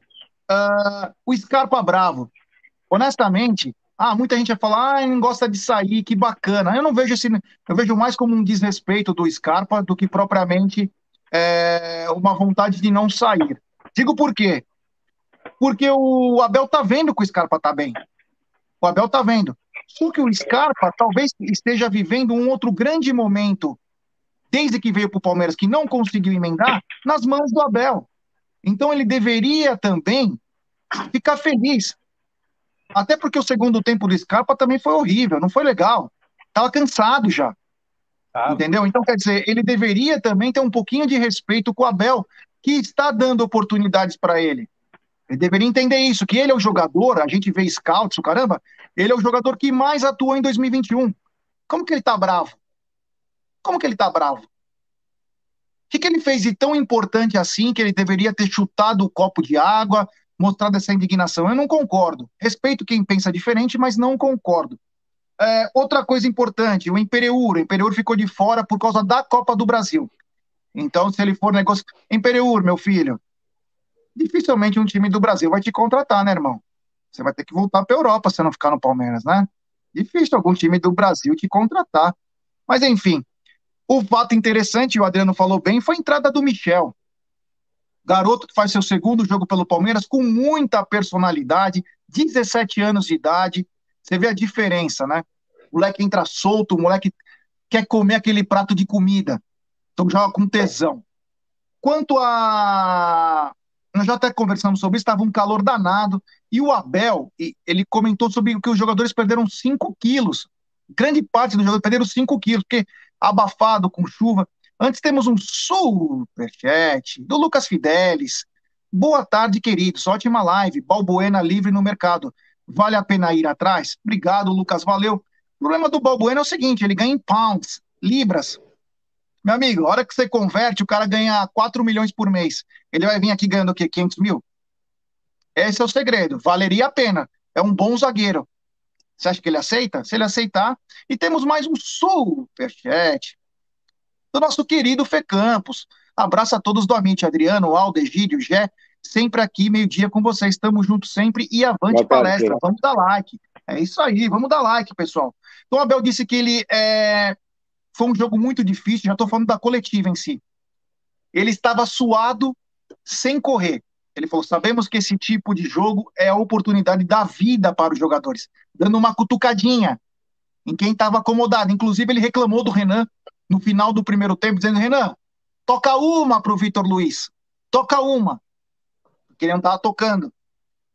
uh, o Scarpa Bravo. Honestamente, ah, muita gente vai falar, ah, não gosta de sair, que bacana. Eu não vejo esse, eu vejo mais como um desrespeito do Scarpa do que propriamente é, uma vontade de não sair. Digo por quê? Porque o Abel tá vendo que o Scarpa tá bem. O Abel tá vendo. Só que o Scarpa talvez esteja vivendo um outro grande momento, desde que veio para o Palmeiras, que não conseguiu emendar, nas mãos do Abel. Então ele deveria também ficar feliz. Até porque o segundo tempo do Scarpa também foi horrível, não foi legal. Tava cansado já. Ah. Entendeu? Então, quer dizer, ele deveria também ter um pouquinho de respeito com o Abel, que está dando oportunidades para ele. Ele deveria entender isso, que ele é o jogador, a gente vê scouts, o caramba, ele é o jogador que mais atuou em 2021. Como que ele tá bravo? Como que ele tá bravo? O que, que ele fez de tão importante assim que ele deveria ter chutado o copo de água, mostrado essa indignação. Eu não concordo. Respeito quem pensa diferente, mas não concordo. É, outra coisa importante, o Imperiur. O Imperiur ficou de fora por causa da Copa do Brasil. Então, se ele for negócio. Imperiur, meu filho, dificilmente um time do Brasil vai te contratar, né, irmão? Você vai ter que voltar para Europa se não ficar no Palmeiras, né? Difícil algum time do Brasil te contratar. Mas, enfim, o fato interessante, o Adriano falou bem, foi a entrada do Michel. Garoto que faz seu segundo jogo pelo Palmeiras com muita personalidade, 17 anos de idade. Você vê a diferença, né? O moleque entra solto, o moleque quer comer aquele prato de comida. Então joga com tesão. Quanto a. Nós já até conversamos sobre isso, estava um calor danado. E o Abel, ele comentou sobre que os jogadores perderam 5 quilos. Grande parte dos jogadores perderam 5 quilos, porque abafado, com chuva. Antes temos um superchat do Lucas Fidelis, Boa tarde, queridos. Ótima live. Balbuena livre no mercado. Vale a pena ir atrás? Obrigado, Lucas. Valeu. O problema do Balbuena é o seguinte: ele ganha em pounds, libras. Meu amigo, a hora que você converte, o cara ganha 4 milhões por mês. Ele vai vir aqui ganhando o quê? 500 mil? Esse é o segredo. Valeria a pena. É um bom zagueiro. Você acha que ele aceita? Se ele aceitar. E temos mais um superchat do nosso querido Fê Campos. Abraço a todos do Amite, Adriano, Aldo, Egídio, Gé, sempre aqui, meio-dia com vocês. Estamos juntos sempre e avante Boa palestra. Tarde. Vamos dar like. É isso aí, vamos dar like, pessoal. Então, o Abel disse que ele é... foi um jogo muito difícil, já estou falando da coletiva em si. Ele estava suado sem correr. Ele falou: sabemos que esse tipo de jogo é a oportunidade da vida para os jogadores, dando uma cutucadinha em quem estava acomodado. Inclusive, ele reclamou do Renan no final do primeiro tempo, dizendo: Renan, toca uma para o Vitor Luiz, toca uma, porque ele não estava tocando.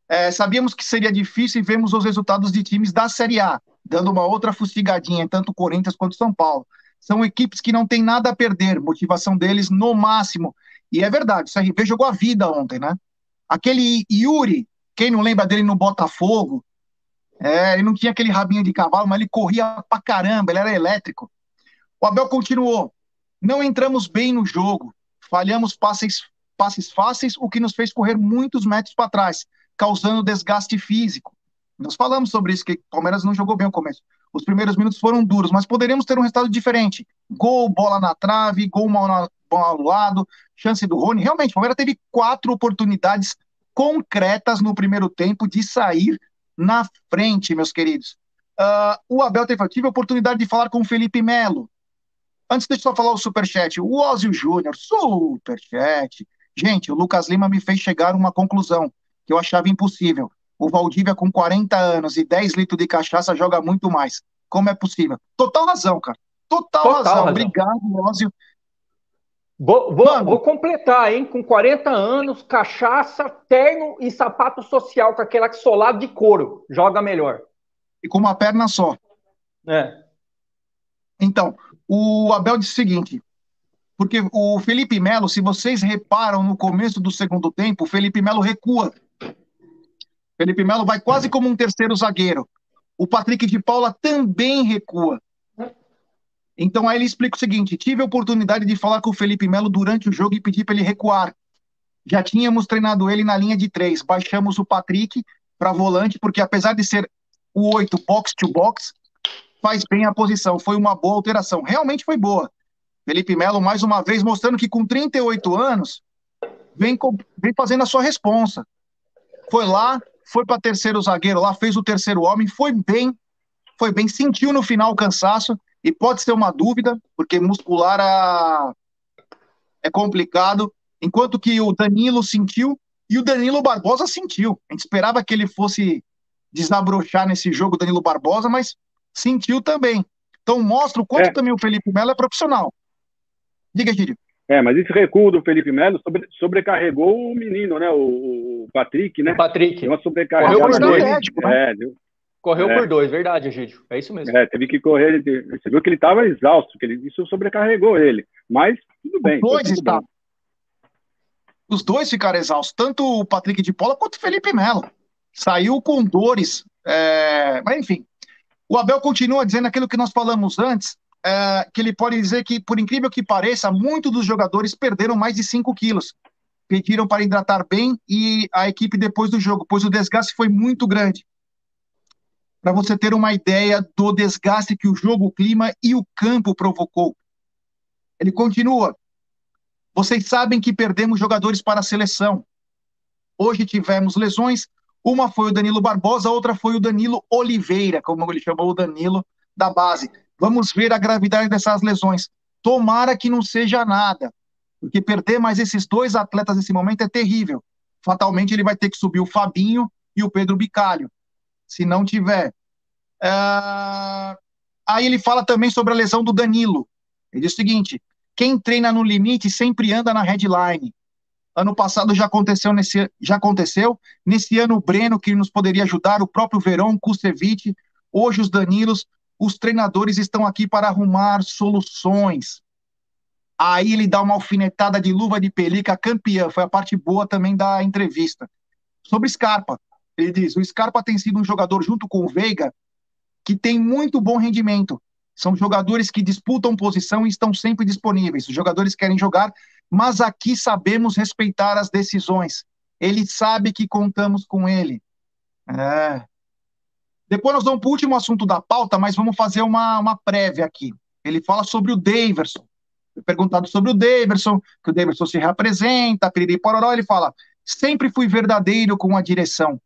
É, sabíamos que seria difícil e vemos os resultados de times da Série A, dando uma outra fustigadinha, tanto Corinthians quanto São Paulo. São equipes que não têm nada a perder, motivação deles no máximo. E é verdade, o CRB jogou a vida ontem, né? Aquele Yuri, quem não lembra dele no Botafogo, é, ele não tinha aquele rabinho de cavalo, mas ele corria pra caramba, ele era elétrico. O Abel continuou. Não entramos bem no jogo, falhamos passes, passes fáceis, o que nos fez correr muitos metros para trás, causando desgaste físico. Nós falamos sobre isso, que o Palmeiras não jogou bem o começo. Os primeiros minutos foram duros, mas poderíamos ter um resultado diferente. Gol, bola na trave, gol mal, na, no lado, chance do Rony. Realmente, o Palmeiras teve quatro oportunidades concretas no primeiro tempo de sair na frente, meus queridos. Uh, o Abel teve, tive a oportunidade de falar com o Felipe Melo, Antes, deixa eu só falar o superchat. O Ozio Júnior, superchat. Gente, o Lucas Lima me fez chegar a uma conclusão que eu achava impossível. O Valdívia, com 40 anos e 10 litros de cachaça, joga muito mais. Como é possível? Total razão, cara. Total, Total razão. razão. Obrigado, Ozio. Vou, vou, vou, completar, hein? Com 40 anos, cachaça, terno e sapato social com aquela solado de couro. Joga melhor. E com uma perna só. É. Então, o Abel disse o seguinte, porque o Felipe Melo, se vocês reparam no começo do segundo tempo, o Felipe Melo recua. Felipe Melo vai quase como um terceiro zagueiro. O Patrick de Paula também recua. Então aí ele explica o seguinte: tive a oportunidade de falar com o Felipe Melo durante o jogo e pedir para ele recuar. Já tínhamos treinado ele na linha de três. Baixamos o Patrick para volante, porque apesar de ser o oito box to box, faz bem a posição. Foi uma boa alteração. Realmente foi boa. Felipe Melo, mais uma vez, mostrando que com 38 anos, vem, vem fazendo a sua responsa. Foi lá, foi para terceiro zagueiro lá, fez o terceiro homem, foi bem, foi bem, sentiu no final o cansaço, e pode ser uma dúvida, porque muscular a... é complicado, enquanto que o Danilo sentiu, e o Danilo Barbosa sentiu. A gente esperava que ele fosse desabrochar nesse jogo, Danilo Barbosa, mas sentiu também. Então mostra o quanto é. também o Felipe Melo é profissional. Diga, Gírio. É, mas esse recuo do Felipe Melo sobre, sobrecarregou o menino, né? O, o Patrick, né? O Patrick. Deu uma sobrecarregada. Correu por dois. Médico, né? é, deu... Correu é. por dois, verdade, Egídio. É isso mesmo. É, teve que correr. Você viu que ele estava exausto, que ele, isso sobrecarregou ele. Mas tudo bem. Os dois estavam. Os dois ficaram exaustos, tanto o Patrick de Paula quanto o Felipe Melo. Saiu com dores. É... Mas enfim, o Abel continua dizendo aquilo que nós falamos antes, é, que ele pode dizer que, por incrível que pareça, muitos dos jogadores perderam mais de 5 quilos. Pediram para hidratar bem e a equipe depois do jogo, pois o desgaste foi muito grande. Para você ter uma ideia do desgaste que o jogo, o clima e o campo provocou. Ele continua. Vocês sabem que perdemos jogadores para a seleção. Hoje tivemos lesões, uma foi o Danilo Barbosa, outra foi o Danilo Oliveira, como ele chamou o Danilo da base. Vamos ver a gravidade dessas lesões. Tomara que não seja nada, porque perder mais esses dois atletas nesse momento é terrível. Fatalmente ele vai ter que subir o Fabinho e o Pedro Bicalho, se não tiver. Uh... Aí ele fala também sobre a lesão do Danilo. Ele diz o seguinte: quem treina no limite sempre anda na headline. Ano passado já aconteceu nesse, já aconteceu. Nesse ano o Breno que nos poderia ajudar, o próprio Verón, Kusevich, hoje os Danilos, os treinadores estão aqui para arrumar soluções. Aí ele dá uma alfinetada de luva de pelica campeã. Foi a parte boa também da entrevista. Sobre Scarpa, ele diz: o Scarpa tem sido um jogador junto com o Veiga que tem muito bom rendimento. São jogadores que disputam posição e estão sempre disponíveis. Os jogadores querem jogar, mas aqui sabemos respeitar as decisões. Ele sabe que contamos com ele. É. Depois nós vamos para o último assunto da pauta, mas vamos fazer uma, uma prévia aqui. Ele fala sobre o Daverson. Perguntado sobre o Daverson, que o Daverson se representa, piriri pororó, ele fala: sempre fui verdadeiro com a direção.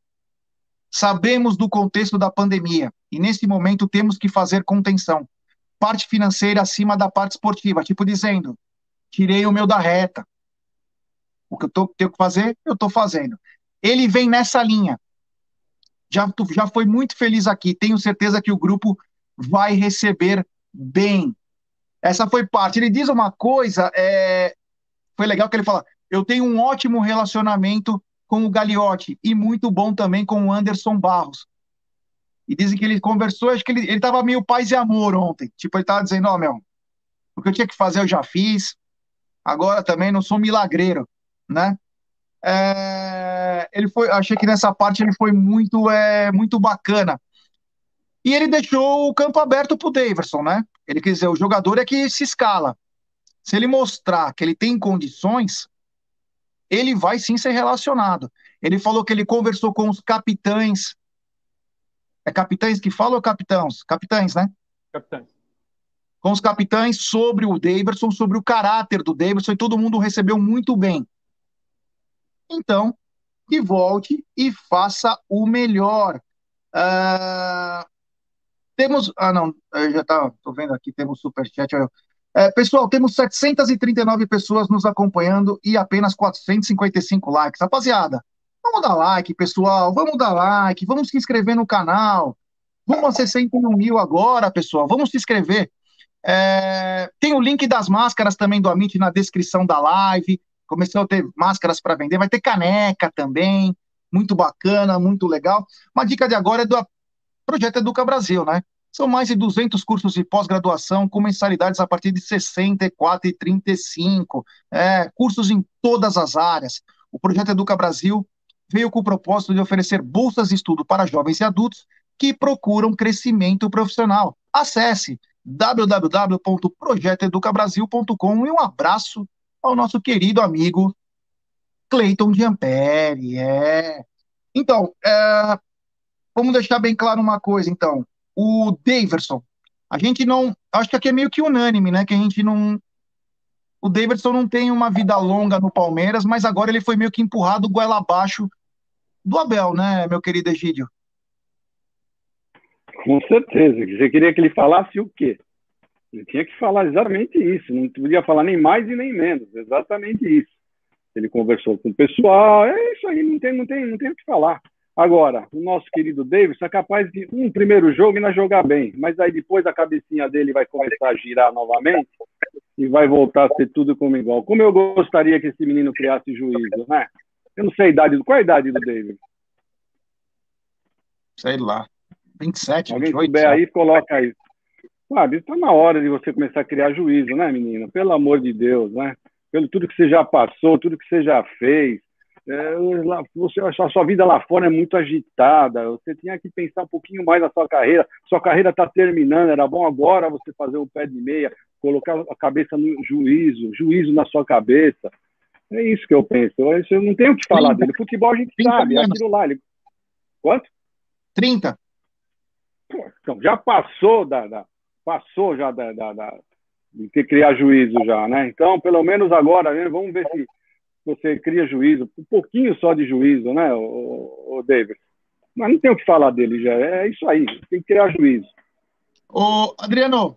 Sabemos do contexto da pandemia e nesse momento temos que fazer contenção. Parte financeira acima da parte esportiva, tipo dizendo, tirei o meu da reta. O que eu tô, tenho que fazer, eu estou fazendo. Ele vem nessa linha. Já, já foi muito feliz aqui. Tenho certeza que o grupo vai receber bem. Essa foi parte. Ele diz uma coisa, é... foi legal que ele fala: eu tenho um ótimo relacionamento com o Gagliotti e muito bom também com o Anderson Barros. E dizem que ele conversou, acho que ele estava meio paz e amor ontem. Tipo, ele estava dizendo: Ó, oh, meu, o que eu tinha que fazer eu já fiz, agora também não sou milagreiro, né? É, ele foi, achei que nessa parte ele foi muito, é, muito bacana. E ele deixou o campo aberto para o Daverson, né? Ele quer dizer, o jogador é que se escala. Se ele mostrar que ele tem condições, ele vai sim ser relacionado. Ele falou que ele conversou com os capitães. É capitães que falam ou capitãos? Capitães, né? Capitães. Com os capitães sobre o Davidson, sobre o caráter do Davidson, e todo mundo recebeu muito bem. Então, que volte e faça o melhor. Uh, temos. Ah, não, eu já tá, tô vendo aqui, temos superchat. É, pessoal, temos 739 pessoas nos acompanhando e apenas 455 likes. Rapaziada, vamos dar like, pessoal. Vamos dar like, vamos se inscrever no canal. Vamos a 61 mil agora, pessoal. Vamos se inscrever. É, tem o link das máscaras também do Amit na descrição da live. Começou a ter máscaras para vender. Vai ter caneca também. Muito bacana, muito legal. Uma dica de agora é do projeto Educa Brasil, né? São mais de 200 cursos de pós-graduação com mensalidades a partir de R$ 64,35. É, cursos em todas as áreas. O projeto Educa Brasil veio com o propósito de oferecer bolsas de estudo para jovens e adultos que procuram crescimento profissional. Acesse www.projetoeducabrasil.com e um abraço ao nosso querido amigo Cleiton de Ampere. É. Então, é, vamos deixar bem claro uma coisa, então o Daverson. A gente não. Acho que aqui é meio que unânime, né? Que a gente não. O Daverson não tem uma vida longa no Palmeiras, mas agora ele foi meio que empurrado goela abaixo do Abel, né, meu querido Egídio? Com certeza. Você queria que ele falasse o quê? Ele tinha que falar exatamente isso. Não podia falar nem mais e nem menos. Exatamente isso. Ele conversou com o pessoal. É isso aí. Não tem, não tem, não tem o que falar. Agora, o nosso querido Davis é capaz de um primeiro jogo ainda jogar bem, mas aí depois a cabecinha dele vai começar a girar novamente e vai voltar a ser tudo como igual. Como eu gostaria que esse menino criasse juízo, né? Eu não sei a idade, qual é a idade do Davis? Sei lá, 27, Alguém 28. Alguém aí, coloca aí. Sabe, está na hora de você começar a criar juízo, né, menina? Pelo amor de Deus, né? Pelo tudo que você já passou, tudo que você já fez, é, você, a sua vida lá fora é muito agitada, você tinha que pensar um pouquinho mais na sua carreira, sua carreira está terminando, era bom agora você fazer o pé de meia, colocar a cabeça no juízo, juízo na sua cabeça. É isso que eu penso. Eu não tenho o que falar 30, dele. Futebol a gente sabe, é aquilo lá. Ele... Quanto? 30. Então, já passou da, da passou já da, da, da, de criar juízo já, né? Então, pelo menos agora, né, vamos ver se você cria juízo, um pouquinho só de juízo, né, o, o David? Mas não tem o que falar dele já, é isso aí, tem que criar juízo. Ô, Adriano,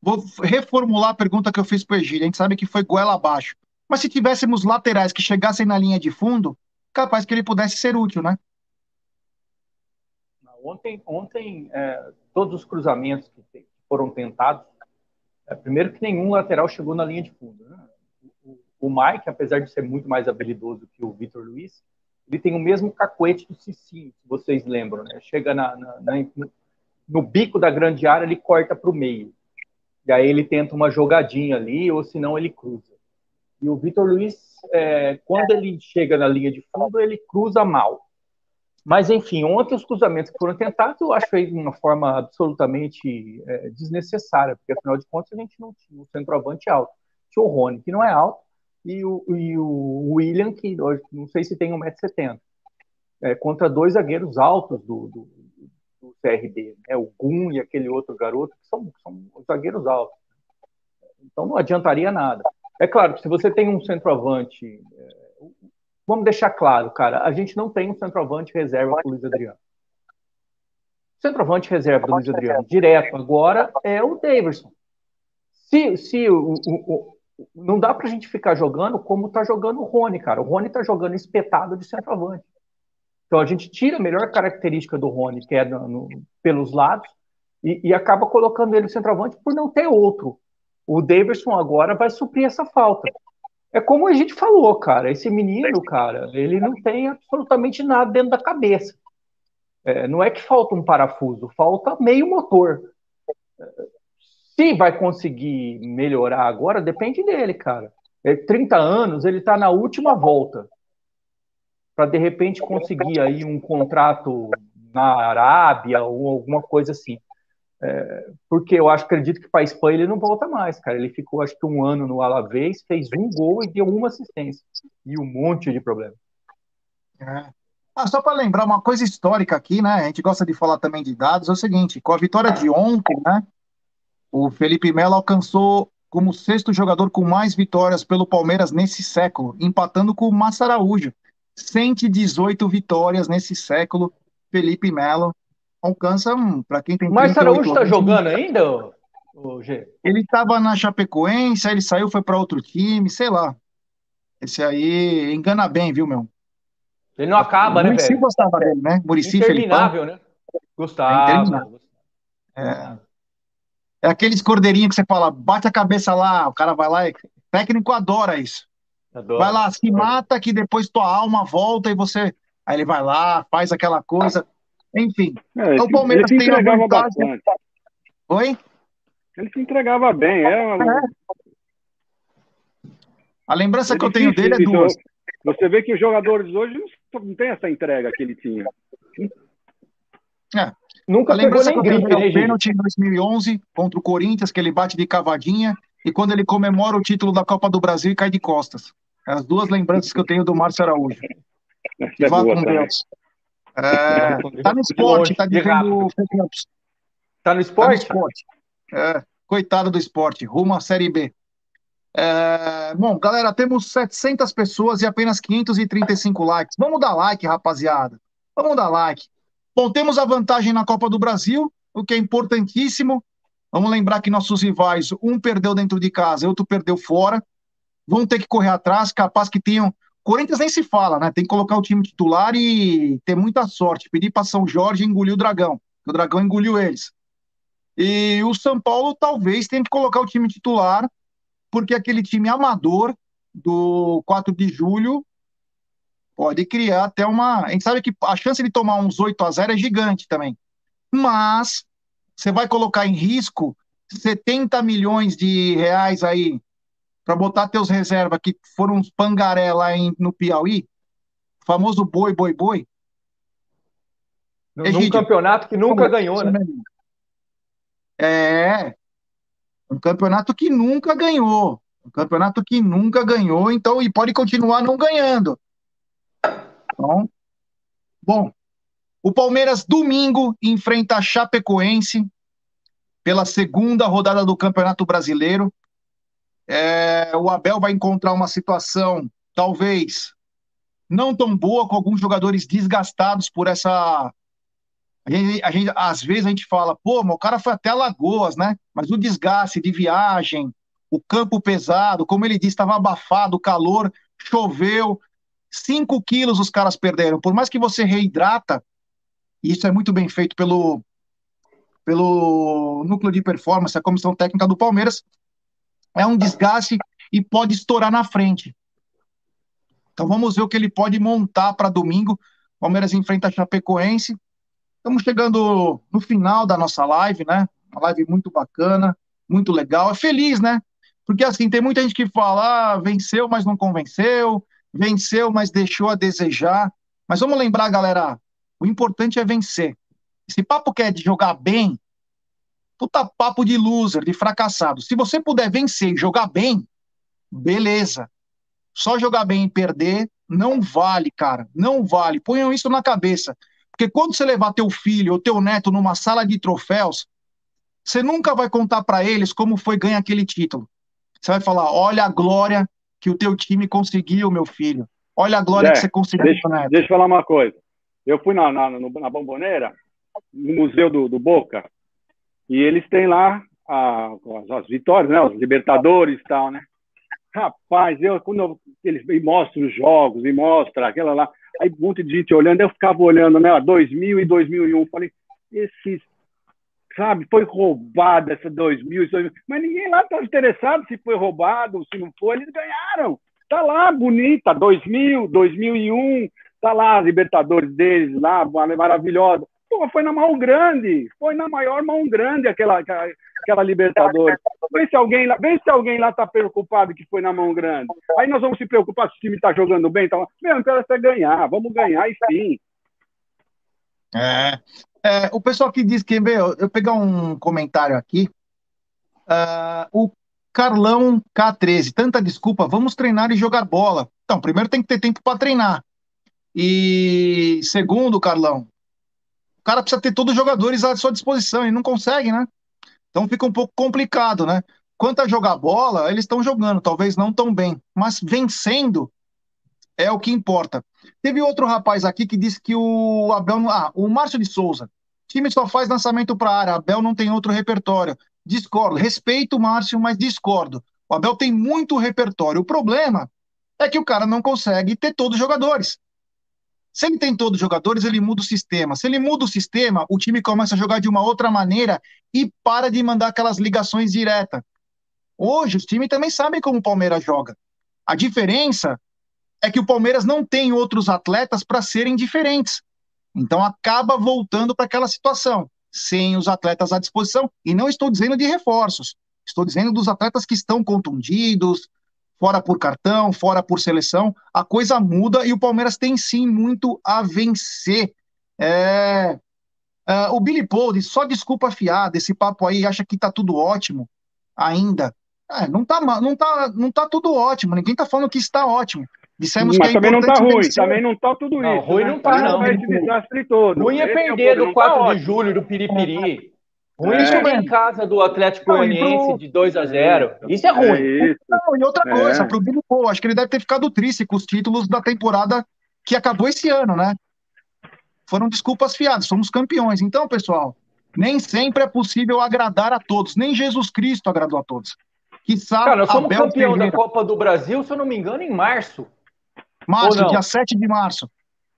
vou reformular a pergunta que eu fiz para o Egílio, a gente sabe que foi goela abaixo, mas se tivéssemos laterais que chegassem na linha de fundo, capaz que ele pudesse ser útil, né? Ontem, ontem é, todos os cruzamentos que foram tentados, é, primeiro que nenhum lateral chegou na linha de fundo, né? O Mike, apesar de ser muito mais habilidoso que o Vitor Luiz, ele tem o mesmo cacuete do Cicinho, se vocês lembram, né? Chega na, na, na, no bico da grande área, ele corta para o meio. E aí ele tenta uma jogadinha ali, ou senão ele cruza. E o Vitor Luiz, é, quando ele chega na linha de fundo, ele cruza mal. Mas, enfim, ontem os cruzamentos que foram tentados, eu acho aí de uma forma absolutamente é, desnecessária, porque afinal de contas a gente não tinha um centroavante alto. Tinha o Rony, que não é alto, e o, e o William, que não sei se tem 1,70m. É, contra dois zagueiros altos do, do, do CRB, né? o Gum e aquele outro garoto, que são, são zagueiros altos. Então não adiantaria nada. É claro que se você tem um centroavante. É, vamos deixar claro, cara, a gente não tem um centroavante reserva para o Luiz Adriano. O centroavante reserva do Luiz Adriano direto agora é o Davidson. Se, se o, o não dá para a gente ficar jogando como está jogando o Rony, cara. O Rony está jogando espetado de centroavante. Então a gente tira a melhor característica do Rony, que é no, no, pelos lados, e, e, acaba colocando ele centroavante por não ter outro. O Davidson agora vai suprir essa falta. É como a gente falou, cara. Esse menino, cara, ele não tem absolutamente nada dentro da cabeça. É, não é que falta um parafuso, falta meio motor. Se vai conseguir melhorar agora, depende dele, cara. É, 30 anos, ele está na última volta. Para de repente conseguir aí um contrato na Arábia ou alguma coisa assim. É, porque eu acho, acredito que para a Espanha ele não volta mais, cara. Ele ficou, acho que um ano no Alavés, fez um gol e deu uma assistência. E um monte de problema. É. Ah, só para lembrar uma coisa histórica aqui, né? A gente gosta de falar também de dados, é o seguinte: com a vitória de ontem, né? O Felipe Melo alcançou como sexto jogador com mais vitórias pelo Palmeiras nesse século, empatando com o Massa Araújo. 118 vitórias nesse século. Felipe Melo alcança, para quem tem Mas Araújo está jogando ainda, o G? Ele estava na Chapecoense, aí ele saiu, foi para outro time, sei lá. Esse aí engana bem, viu, meu? Ele não acaba, né, Muricy velho? gostava dele, né? Muricy Interminável, Felipão. né? Gostava. É, é. É aqueles cordeirinhos que você fala, bate a cabeça lá, o cara vai lá e... técnico adora isso. Adoro. Vai lá, se mata que depois tua alma volta e você... Aí ele vai lá, faz aquela coisa... Enfim. É, então, o Palmeiras tem a vantagem. Bastante. Oi? Ele se entregava bem, é. Uma... é. A lembrança é que eu tenho dele é duas. Você vê que os jogadores hoje não têm essa entrega que ele tinha. É. Nunca lembrança que eu tenho dele é o pênalti em 2011 contra o Corinthians, que ele bate de cavadinha, e quando ele comemora o título da Copa do Brasil e cai de costas. As duas lembranças que eu tenho do Márcio Araújo. É Vá com Deus. É, tá no esporte, tá dizendo Tá no esporte? Tá no esporte. É, coitado do esporte, rumo à Série B. É, bom, galera, temos 700 pessoas e apenas 535 likes. Vamos dar like, rapaziada. Vamos dar like. Bom, temos a vantagem na Copa do Brasil, o que é importantíssimo. Vamos lembrar que nossos rivais, um perdeu dentro de casa, outro perdeu fora. Vão ter que correr atrás, capaz que tenham Corinthians nem se fala, né? Tem que colocar o time titular e ter muita sorte. Pedir para São Jorge engolir o Dragão, o Dragão engoliu eles. E o São Paulo talvez tenha que colocar o time titular, porque aquele time amador do 4 de julho pode criar até uma. A gente sabe que a chance de tomar uns 8 a 0 é gigante também. Mas você vai colocar em risco 70 milhões de reais aí para botar teus reservas que foram uns pangaré lá em, no Piauí, famoso boi, boi, boi. Num, Egídio, campeonato que nunca ganhou, né? É, um campeonato que nunca ganhou. Um campeonato que nunca ganhou, então, e pode continuar não ganhando. Então, bom, o Palmeiras domingo enfrenta a Chapecoense pela segunda rodada do Campeonato Brasileiro. É, o Abel vai encontrar uma situação, talvez, não tão boa, com alguns jogadores desgastados por essa. A gente, a gente, às vezes a gente fala, pô, mas o cara foi até Alagoas, né? Mas o desgaste de viagem, o campo pesado, como ele disse, estava abafado, o calor, choveu, 5 quilos os caras perderam. Por mais que você reidrata, e isso é muito bem feito pelo, pelo núcleo de performance, a comissão técnica do Palmeiras, é um desgaste e pode estourar na frente. Então vamos ver o que ele pode montar para domingo. Palmeiras enfrenta a Chapecoense. Estamos chegando no final da nossa live, né? Uma live muito bacana, muito legal, é feliz, né? Porque assim, tem muita gente que fala, ah, venceu, mas não convenceu, venceu, mas deixou a desejar. Mas vamos lembrar, galera, o importante é vencer. Esse papo que é de jogar bem, puta papo de loser, de fracassado. Se você puder vencer e jogar bem, beleza. Só jogar bem e perder não vale, cara. Não vale. Ponham isso na cabeça. Porque quando você levar teu filho ou teu neto numa sala de troféus, você nunca vai contar para eles como foi ganhar aquele título. Você vai falar: olha a glória que o teu time conseguiu, meu filho. Olha a glória é, que você conseguiu, deixa. Deixa eu falar uma coisa. Eu fui na, na, na Bomboneira, no Museu do, do Boca, e eles têm lá a, as, as, vitórias, né? Os Libertadores e tal, né? Rapaz, eu, quando eu, eles me mostram os jogos, e mostra aquela lá, aí um monte de gente olhando, eu ficava olhando, né? 2000 e 2001, falei, esses, sabe, foi roubada essa 2000, 2000, mas ninguém lá estava interessado se foi roubado, se não foi, eles ganharam. Tá lá, bonita, 2000, 2001, tá lá a Libertadores deles lá, maravilhosa. Pô, foi na mão grande, foi na maior mão grande aquela, aquela, Libertadores. Vê se alguém lá, se alguém lá tá preocupado que foi na mão grande. Aí nós vamos se preocupar se o time tá jogando bem, tá? Meu, interessa é ganhar, vamos ganhar e sim. É, é, o pessoal que diz que, eu, eu pegar um comentário aqui, uh, o Carlão K13, tanta desculpa, vamos treinar e jogar bola. Então, primeiro tem que ter tempo para treinar. E segundo, Carlão, o cara precisa ter todos os jogadores à sua disposição e não consegue, né? Então fica um pouco complicado, né? Quanto a jogar bola, eles estão jogando, talvez não tão bem, mas vencendo é o que importa. Teve outro rapaz aqui que disse que o Abel, ah, o Márcio de Souza, time só faz lançamento para área, Abel não tem outro repertório. Discordo, respeito o Márcio, mas discordo. O Abel tem muito repertório. O problema é que o cara não consegue ter todos os jogadores. Se ele tem todos os jogadores, ele muda o sistema. Se ele muda o sistema, o time começa a jogar de uma outra maneira e para de mandar aquelas ligações diretas. Hoje, os times também sabem como o Palmeiras joga. A diferença é que o Palmeiras não tem outros atletas para serem diferentes. Então acaba voltando para aquela situação, sem os atletas à disposição. E não estou dizendo de reforços, estou dizendo dos atletas que estão contundidos, fora por cartão, fora por seleção, a coisa muda e o Palmeiras tem sim muito a vencer. É, é, o Billy Paul diz, só desculpa fiada, esse papo aí acha que tá tudo ótimo ainda. É, não, tá, não, tá, não tá tudo ótimo, ninguém tá falando que está ótimo. Dissemos Mas que é também não tá ruim, vencer. também não tá tudo não, isso. Ruim né? não tá, não. Esse desastre todo. Ruim é perder é do 4 tá de julho do Piripiri. Ruim é. jogar em casa do Atlético Goianiense pro... de 2 a 0 Isso é ruim. É isso. Não, e outra coisa, é. pro Billy Paul, acho que ele deve ter ficado triste com os títulos da temporada que acabou esse ano, né? Foram desculpas fiadas, somos campeões. Então, pessoal, nem sempre é possível agradar a todos. Nem Jesus Cristo agradou a todos. Que sabe, Cara, nós somos Abel campeão Ferreira. da Copa do Brasil, se eu não me engano, em março. Março, dia 7 de março.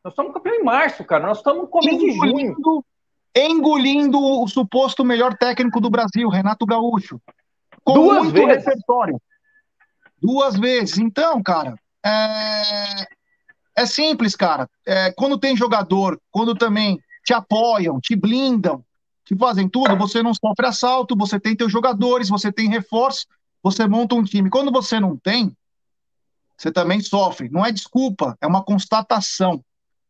Nós somos campeão em março, cara. Nós estamos no começo de junho engolindo o suposto melhor técnico do Brasil, Renato Gaúcho. Com Duas muito vezes. repertório. Duas vezes. Então, cara, é, é simples, cara. É, quando tem jogador, quando também te apoiam, te blindam, te fazem tudo, você não sofre assalto, você tem teus jogadores, você tem reforço, você monta um time. Quando você não tem, você também sofre. Não é desculpa, é uma constatação.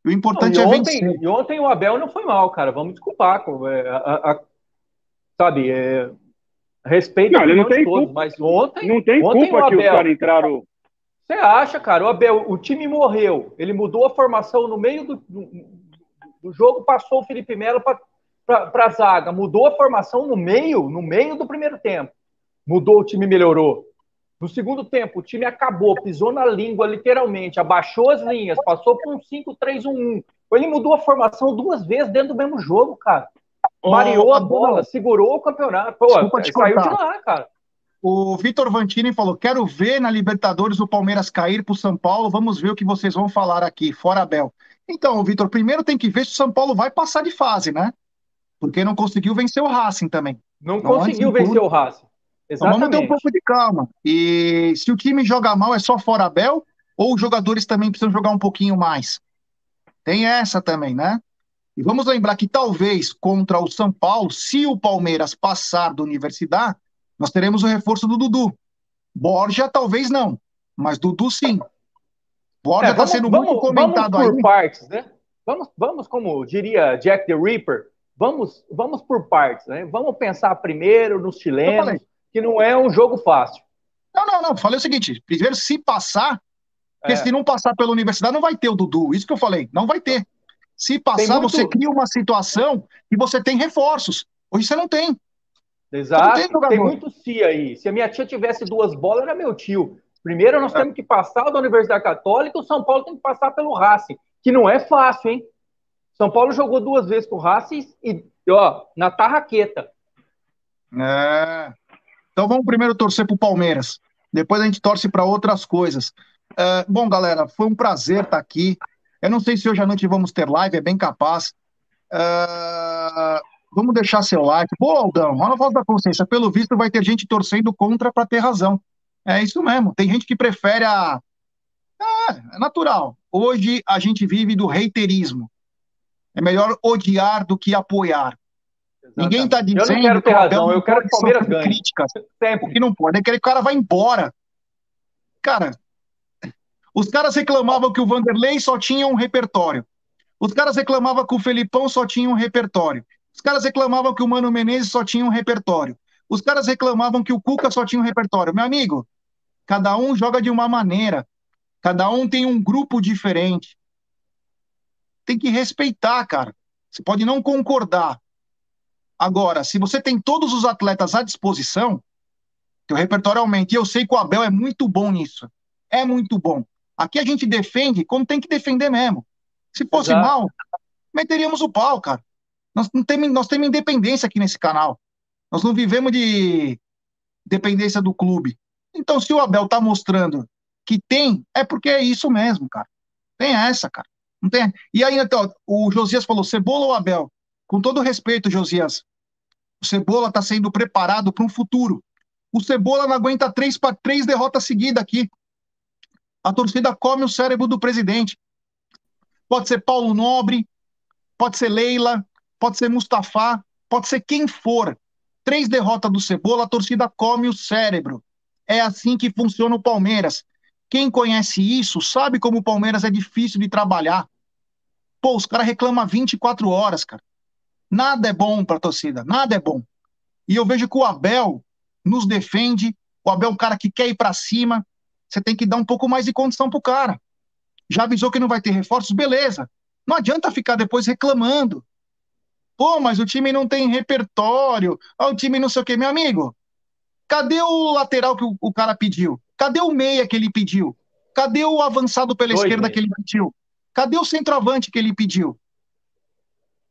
O importante não, e é ontem, vencer. E ontem o Abel não foi mal, cara. Vamos desculpar. É, a, a, a, sabe, é, respeito não, ele não tem todos, culpa. mas ontem. Não tem ontem culpa Abel, que os caras entraram. Você acha, cara? O Abel, o time morreu. Ele mudou a formação no meio do, do, do jogo, passou o Felipe Melo para a zaga. Mudou a formação no meio, no meio do primeiro tempo. Mudou, o time melhorou. No segundo tempo, o time acabou, pisou na língua, literalmente, abaixou as linhas, passou por um 5-3-1-1. Ele mudou a formação duas vezes dentro do mesmo jogo, cara. Mareou a bola, segurou o campeonato. Pô, saiu de lá, cara. O Vitor Vantini falou: quero ver na Libertadores o Palmeiras cair para o São Paulo. Vamos ver o que vocês vão falar aqui, fora Abel. Então, Vitor, primeiro tem que ver se o São Paulo vai passar de fase, né? Porque não conseguiu vencer o Racing também. Não, não conseguiu vencer tudo. o Racing. Exatamente. Vamos ter um pouco de calma. E se o time joga mal, é só fora Abel? Ou os jogadores também precisam jogar um pouquinho mais? Tem essa também, né? E vamos lembrar que talvez contra o São Paulo, se o Palmeiras passar do Universidade, nós teremos o reforço do Dudu. Borja, talvez não, mas Dudu sim. Borja está é, sendo vamos, muito comentado vamos por aí. partes, né? Vamos, vamos, como diria Jack the Ripper, vamos, vamos por partes, né? Vamos pensar primeiro nos chilenos, que não é um jogo fácil. Não, não, não. Falei o seguinte: primeiro, se passar, porque é. se não passar pela universidade, não vai ter o Dudu. Isso que eu falei, não vai ter. Se passar, muito... você cria uma situação e você tem reforços. Hoje você não tem. Exato. Não tem, tem, muito si aí. Se a minha tia tivesse duas bolas, era meu tio. Primeiro, nós é. temos que passar da Universidade Católica, o São Paulo tem que passar pelo Racing, que não é fácil, hein? São Paulo jogou duas vezes com o Racing e, ó, na tarraqueta. É. Então vamos primeiro torcer para o Palmeiras. Depois a gente torce para outras coisas. É, bom, galera, foi um prazer estar aqui. Eu não sei se hoje à noite vamos ter live, é bem capaz. É, vamos deixar seu like. Pô, Aldão, olha a voz da consciência. Pelo visto, vai ter gente torcendo contra para ter razão. É isso mesmo. Tem gente que prefere a. É, é natural. Hoje a gente vive do reiterismo. É melhor odiar do que apoiar. Ninguém está dizendo eu não quero ter razão, eu quero que o Palmeiras ganhe. Críticas. Sempre. O que não pode é que o cara vai embora. Cara, os caras reclamavam que o Vanderlei só tinha um repertório. Os caras reclamavam que o Felipão só tinha um repertório. Os caras reclamavam que o Mano Menezes só tinha um repertório. Os caras reclamavam que o Cuca só tinha um repertório. Meu amigo, cada um joga de uma maneira. Cada um tem um grupo diferente. Tem que respeitar, cara. Você pode não concordar, Agora, se você tem todos os atletas à disposição, teu repertório aumenta. E eu sei que o Abel é muito bom nisso. É muito bom. Aqui a gente defende como tem que defender mesmo. Se fosse Exato. mal, meteríamos o pau, cara. Nós, não temos, nós temos independência aqui nesse canal. Nós não vivemos de dependência do clube. Então, se o Abel tá mostrando que tem, é porque é isso mesmo, cara. Tem essa, cara. Não tem. E aí, então, o Josias falou: Cebola ou Abel? Com todo respeito, Josias, o Cebola está sendo preparado para um futuro. O Cebola não aguenta três, três derrotas seguidas aqui. A torcida come o cérebro do presidente. Pode ser Paulo Nobre, pode ser Leila, pode ser Mustafa, pode ser quem for. Três derrotas do Cebola, a torcida come o cérebro. É assim que funciona o Palmeiras. Quem conhece isso sabe como o Palmeiras é difícil de trabalhar. Pô, os caras reclamam 24 horas, cara. Nada é bom para a torcida, nada é bom. E eu vejo que o Abel nos defende, o Abel é um cara que quer ir para cima, você tem que dar um pouco mais de condição pro cara. Já avisou que não vai ter reforços, beleza. Não adianta ficar depois reclamando. Pô, mas o time não tem repertório, ah, o time não sei o quê. Meu amigo, cadê o lateral que o, o cara pediu? Cadê o meia que ele pediu? Cadê o avançado pela esquerda que ele pediu? Cadê o centroavante que ele pediu?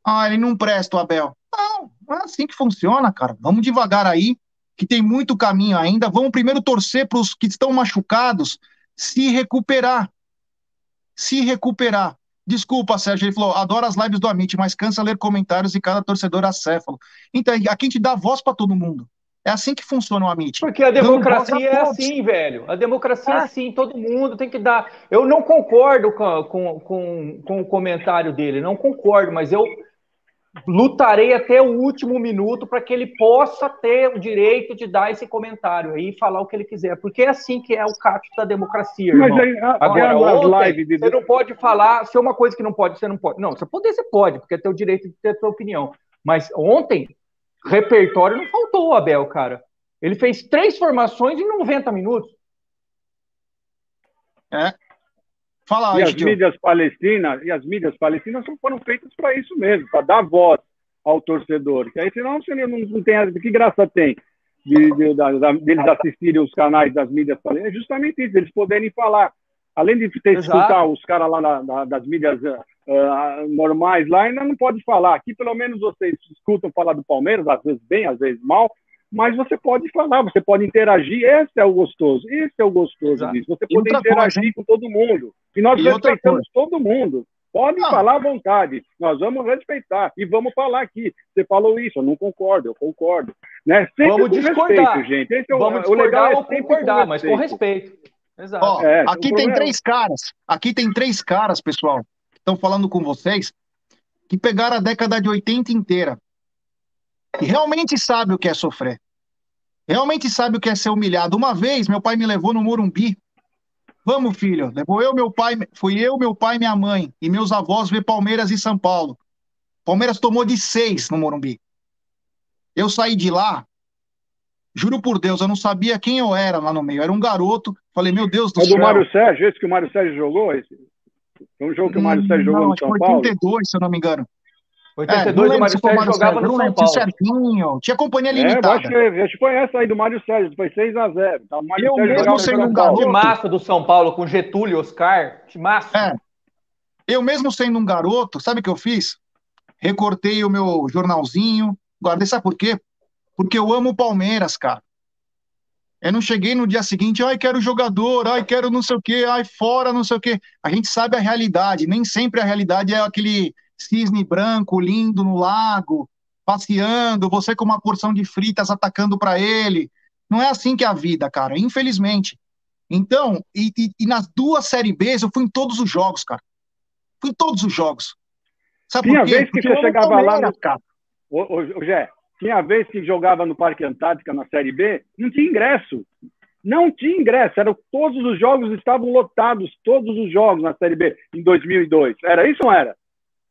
Ah, ele não presta, o Abel. Não, não é assim que funciona, cara. Vamos devagar aí, que tem muito caminho ainda. Vamos primeiro torcer para os que estão machucados se recuperar. Se recuperar. Desculpa, Sérgio, ele falou, adoro as lives do Amit, mas cansa ler comentários e cada torcedor acéfalo. Então, aqui a gente dá voz para todo mundo. É assim que funciona o Amit. Porque a democracia é assim, velho. A democracia é. é assim, todo mundo tem que dar. Eu não concordo com, com, com, com o comentário dele, não concordo, mas eu, lutarei até o último minuto para que ele possa ter o direito de dar esse comentário aí e falar o que ele quiser, porque é assim que é o cato da democracia. Mas aí, Agora, ontem, de... você não pode falar, se é uma coisa que não pode, você não pode. Não, você poder, você pode, porque é teu direito de ter a sua opinião. Mas ontem, repertório não faltou, Abel, cara. Ele fez três formações em 90 minutos. É, Fala, e as mídias palestinas e as mídias palestinas foram feitas para isso mesmo, para dar voz ao torcedor. Que aí senão não, não tem que graça tem de, de, de, deles assistirem os canais das mídias palestinas. É justamente isso, eles poderem falar. Além de ter escutar os caras lá na, na, das mídias uh, normais lá, ainda não pode falar. Aqui pelo menos vocês escutam falar do Palmeiras, às vezes bem, às vezes mal, mas você pode falar, você pode interagir, esse é o gostoso, esse é o gostoso Exato. disso, você pode interagir coisa, com todo mundo, e nós e respeitamos todo mundo, pode não. falar à vontade, nós vamos respeitar, e vamos falar aqui, você falou isso, eu não concordo, eu concordo, né? Sempre vamos discordar, respeito, gente, Esse é o, vamos o legal é ou concordar, com mas com respeito. Exato. Ó, é, aqui tem três caras, aqui tem três caras, pessoal, que estão falando com vocês, que pegaram a década de 80 inteira, e realmente sabe o que é sofrer. Realmente sabe o que é ser humilhado. Uma vez, meu pai me levou no Morumbi. Vamos, filho. Levou eu, meu pai, fui eu, meu pai minha mãe e meus avós ver Palmeiras e São Paulo. Palmeiras tomou de seis no Morumbi. Eu saí de lá, juro por Deus, eu não sabia quem eu era lá no meio. Eu era um garoto. Falei, meu Deus do é céu. do Mário Sérgio, esse que o Mário Sérgio jogou? Esse? Foi um jogo que o Mário Sérgio jogou no São foi Paulo? 82, se eu não me engano. 82 é, o Mário Sérgio jogava no São Paulo. Certinho. Tinha companhia limitada. É, acho que, acho que foi essa aí do Mário Sérgio, foi 6x0. Então, o Mário eu Sérgio mesmo sendo um garoto... massa do São Paulo com Getúlio Oscar. Massa. É. Eu mesmo sendo um garoto, sabe o que eu fiz? Recortei o meu jornalzinho, guardei, sabe por quê? Porque eu amo o Palmeiras, cara. Eu não cheguei no dia seguinte, ai, quero jogador, ai, quero não sei o quê, ai, fora, não sei o quê. A gente sabe a realidade, nem sempre a realidade é aquele cisne branco lindo no lago, passeando, você com uma porção de fritas atacando para ele. Não é assim que é a vida, cara, infelizmente. Então, e, e, e, nas duas Série B, eu fui em todos os jogos, cara. Fui em todos os jogos. Sabe tinha por quê? vez que Porque você chegava lá no... Cara. Ô, ô, ô, Jé, tinha vez que jogava no Parque Antártica na Série B, não tinha ingresso. Não tinha ingresso, era, todos os jogos estavam lotados, todos os jogos na Série B em 2002. Era isso ou não era?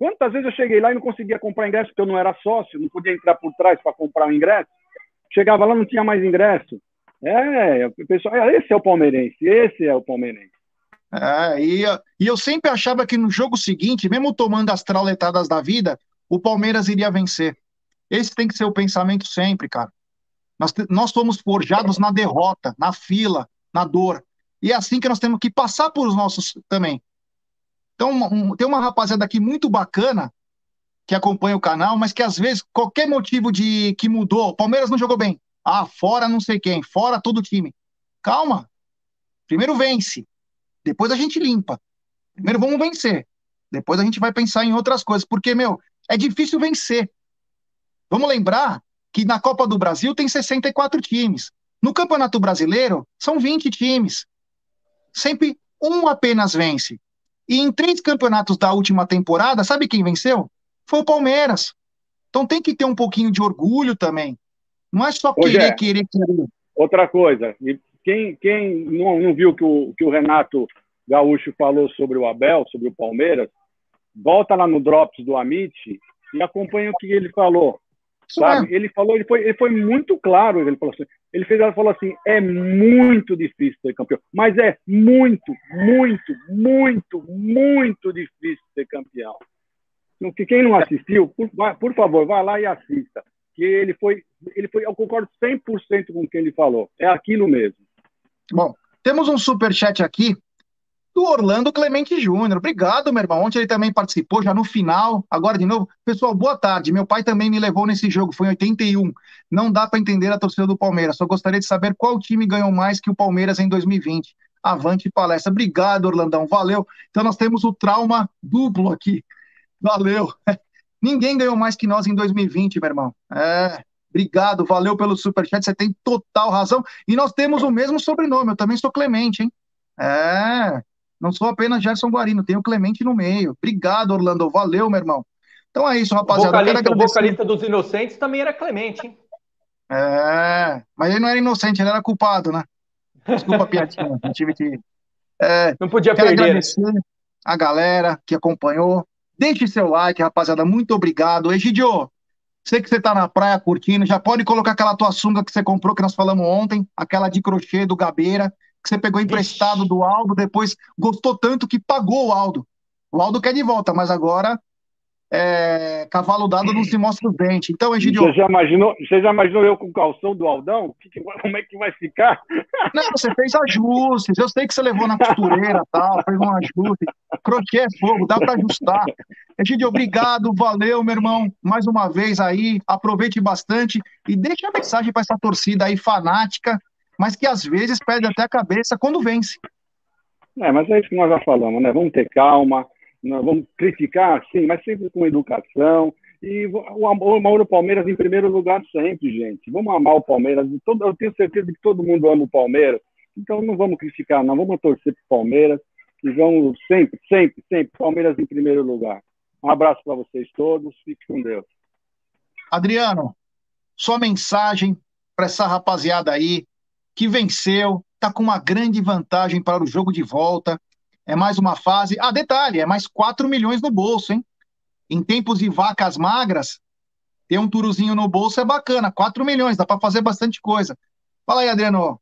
Quantas vezes eu cheguei lá e não conseguia comprar ingresso porque eu não era sócio, não podia entrar por trás para comprar o ingresso? Chegava lá não tinha mais ingresso. É, pessoal, esse é o palmeirense, esse é o palmeirense. É, e, e eu sempre achava que no jogo seguinte, mesmo tomando as trauletadas da vida, o Palmeiras iria vencer. Esse tem que ser o pensamento sempre, cara. Nós, nós forjados na derrota, na fila, na dor. E é assim que nós temos que passar por os nossos também. Então, um, tem uma rapaziada aqui muito bacana que acompanha o canal, mas que às vezes, qualquer motivo de que mudou, o Palmeiras não jogou bem. Ah, fora não sei quem, fora todo o time. Calma. Primeiro vence. Depois a gente limpa. Primeiro vamos vencer. Depois a gente vai pensar em outras coisas. Porque, meu, é difícil vencer. Vamos lembrar que na Copa do Brasil tem 64 times. No Campeonato Brasileiro, são 20 times. Sempre um apenas vence. E em três campeonatos da última temporada, sabe quem venceu? Foi o Palmeiras. Então tem que ter um pouquinho de orgulho também. Não é só querer, é. querer, querer. Outra coisa, quem, quem não, não viu que o, que o Renato Gaúcho falou sobre o Abel, sobre o Palmeiras, volta lá no Drops do Amit e acompanha o que ele falou. Sabe? Ele falou, ele foi, ele foi muito claro. Ele falou assim, ele fez, ela falou assim, é muito difícil ser campeão, mas é muito, muito, muito, muito difícil ser campeão. Então, que quem não assistiu, por, por favor, vá lá e assista. Que ele foi, ele foi, eu concordo 100% com o que ele falou. É aquilo mesmo. Bom, temos um super chat aqui do Orlando Clemente Júnior. Obrigado, meu irmão. Ontem ele também participou, já no final. Agora de novo. Pessoal, boa tarde. Meu pai também me levou nesse jogo, foi em 81. Não dá para entender a torcida do Palmeiras. Só gostaria de saber qual time ganhou mais que o Palmeiras em 2020. Avante palestra. Obrigado, Orlandão. Valeu. Então nós temos o trauma duplo aqui. Valeu. Ninguém ganhou mais que nós em 2020, meu irmão. É. Obrigado, valeu pelo superchat, você tem total razão. E nós temos o mesmo sobrenome, eu também sou Clemente, hein? É, não sou apenas Gerson Guarino, tenho Clemente no meio. Obrigado, Orlando. Valeu, meu irmão. Então é isso, rapaziada. O vocalista, o vocalista dos Inocentes também era Clemente, hein? É, mas ele não era inocente, ele era culpado, né? Desculpa piadinha, tive que. É, não podia quero perder. agradecer a galera que acompanhou. Deixe seu like, rapaziada. Muito obrigado. Egidio, sei que você tá na praia curtindo, já pode colocar aquela tua sunga que você comprou, que nós falamos ontem, aquela de crochê do Gabeira que você pegou emprestado do Aldo, depois gostou tanto que pagou o Aldo. O Aldo quer de volta, mas agora é, cavalo dado não se mostra o dente. Então, Egidio... Você já imaginou, você já imaginou eu com o calção do Aldão? Como é que vai ficar? Não, você fez ajustes. Eu sei que você levou na costureira tal, fez um ajuste. Crochê é fogo, dá para ajustar. Egidio, obrigado, valeu, meu irmão, mais uma vez aí. Aproveite bastante e deixe a mensagem para essa torcida aí fanática mas que às vezes perde até a cabeça quando vence. É, mas é isso que nós já falamos, né? Vamos ter calma, vamos criticar, sim, mas sempre com educação. E o amor ao Palmeiras em primeiro lugar sempre, gente. Vamos amar o Palmeiras. Eu tenho certeza que todo mundo ama o Palmeiras. Então não vamos criticar, não. Vamos torcer para o Palmeiras. E vamos sempre, sempre, sempre. Palmeiras em primeiro lugar. Um abraço para vocês todos. Fique com Deus. Adriano, sua mensagem para essa rapaziada aí que venceu, está com uma grande vantagem para o jogo de volta. É mais uma fase. Ah, detalhe, é mais 4 milhões no bolso, hein? Em tempos de vacas magras, ter um turuzinho no bolso é bacana. 4 milhões, dá para fazer bastante coisa. Fala aí, Adriano.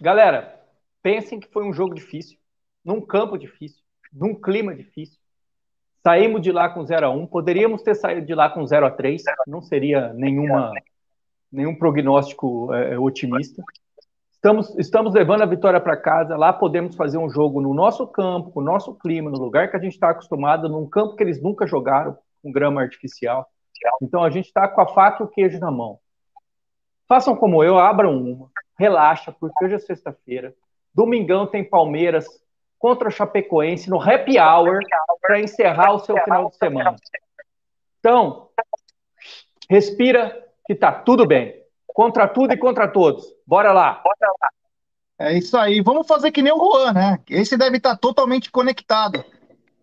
Galera, pensem que foi um jogo difícil, num campo difícil, num clima difícil. Saímos de lá com 0 a 1 poderíamos ter saído de lá com 0 a 3 não seria nenhuma, nenhum prognóstico é, otimista. Estamos, estamos levando a vitória para casa, lá podemos fazer um jogo no nosso campo, com o nosso clima, no lugar que a gente está acostumado, num campo que eles nunca jogaram, com grama artificial. Então a gente está com a faca e o queijo na mão. Façam como eu, abram uma, relaxa, porque hoje é sexta-feira. Domingão tem Palmeiras contra o Chapecoense no happy hour para encerrar o seu final de semana. Então, respira que tá tudo bem. Contra tudo e contra todos. Bora lá. É isso aí. Vamos fazer que nem o Juan, né? Esse deve estar totalmente conectado.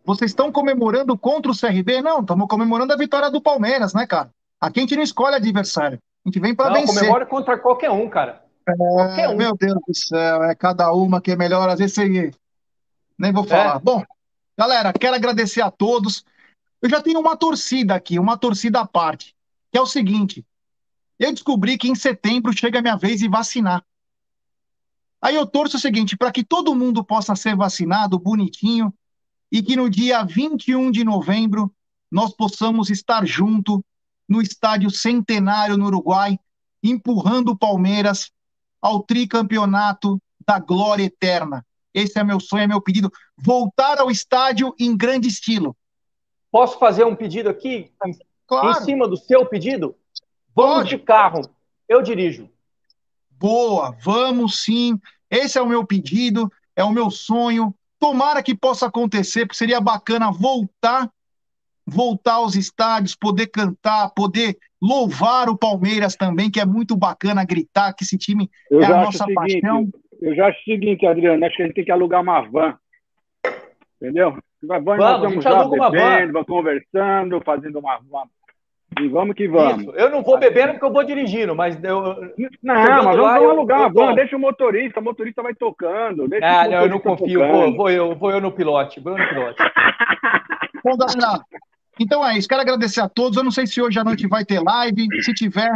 Vocês estão comemorando contra o CRB? Não, estamos comemorando a vitória do Palmeiras, né, cara? Aqui a gente não escolhe adversário. A gente vem para vencer. Comemora contra qualquer um, cara. É, qualquer um. Meu Deus do céu, é cada uma que é melhor. Às vezes você nem vou falar. É. Bom, galera, quero agradecer a todos. Eu já tenho uma torcida aqui, uma torcida à parte, que é o seguinte: eu descobri que em setembro chega a minha vez de vacinar. Aí eu torço o seguinte, para que todo mundo possa ser vacinado bonitinho e que no dia 21 de novembro nós possamos estar junto no estádio Centenário no Uruguai, empurrando o Palmeiras ao tricampeonato da glória eterna. Esse é meu sonho, é meu pedido. Voltar ao estádio em grande estilo. Posso fazer um pedido aqui? Claro. Em cima do seu pedido? Vamos Pode. de carro. Eu dirijo. Boa, vamos sim. Esse é o meu pedido, é o meu sonho. Tomara que possa acontecer, porque seria bacana voltar voltar aos estádios, poder cantar, poder louvar o Palmeiras também, que é muito bacana gritar que esse time Eu é a nossa paixão. Eu já acho o seguinte, Adriano, acho que a gente tem que alugar uma van. Entendeu? Uma van, vamos, nós vamos já bebendo, vamos conversando, fazendo uma, uma... E vamos que vamos. Isso. Eu não vou bebendo porque eu vou dirigindo, mas eu. Não, mas vamos, alugar uma van, deixa o motorista, o motorista vai tocando. Deixa ah, não, eu não confio. Vou, vou, eu, vou eu no pilote, vou eu no pilote. Bom, galera, então é isso. Quero agradecer a todos. Eu não sei se hoje à noite vai ter live. Se tiver,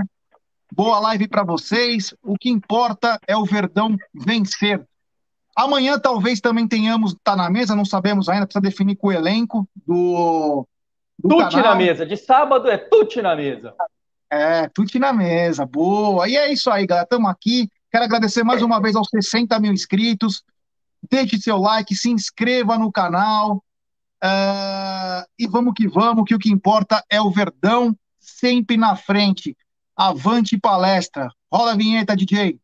Boa live para vocês. O que importa é o Verdão vencer. Amanhã talvez também tenhamos, tá na mesa, não sabemos ainda, precisa definir com o elenco do. Tute canal. na mesa. De sábado é tute na mesa. É, tute na mesa. Boa. E é isso aí, galera. Estamos aqui. Quero agradecer mais uma vez aos 60 mil inscritos. Deixe seu like, se inscreva no canal. Uh, e vamos que vamos, que o que importa é o Verdão sempre na frente. Avante palestra. Rola a vinheta, DJ.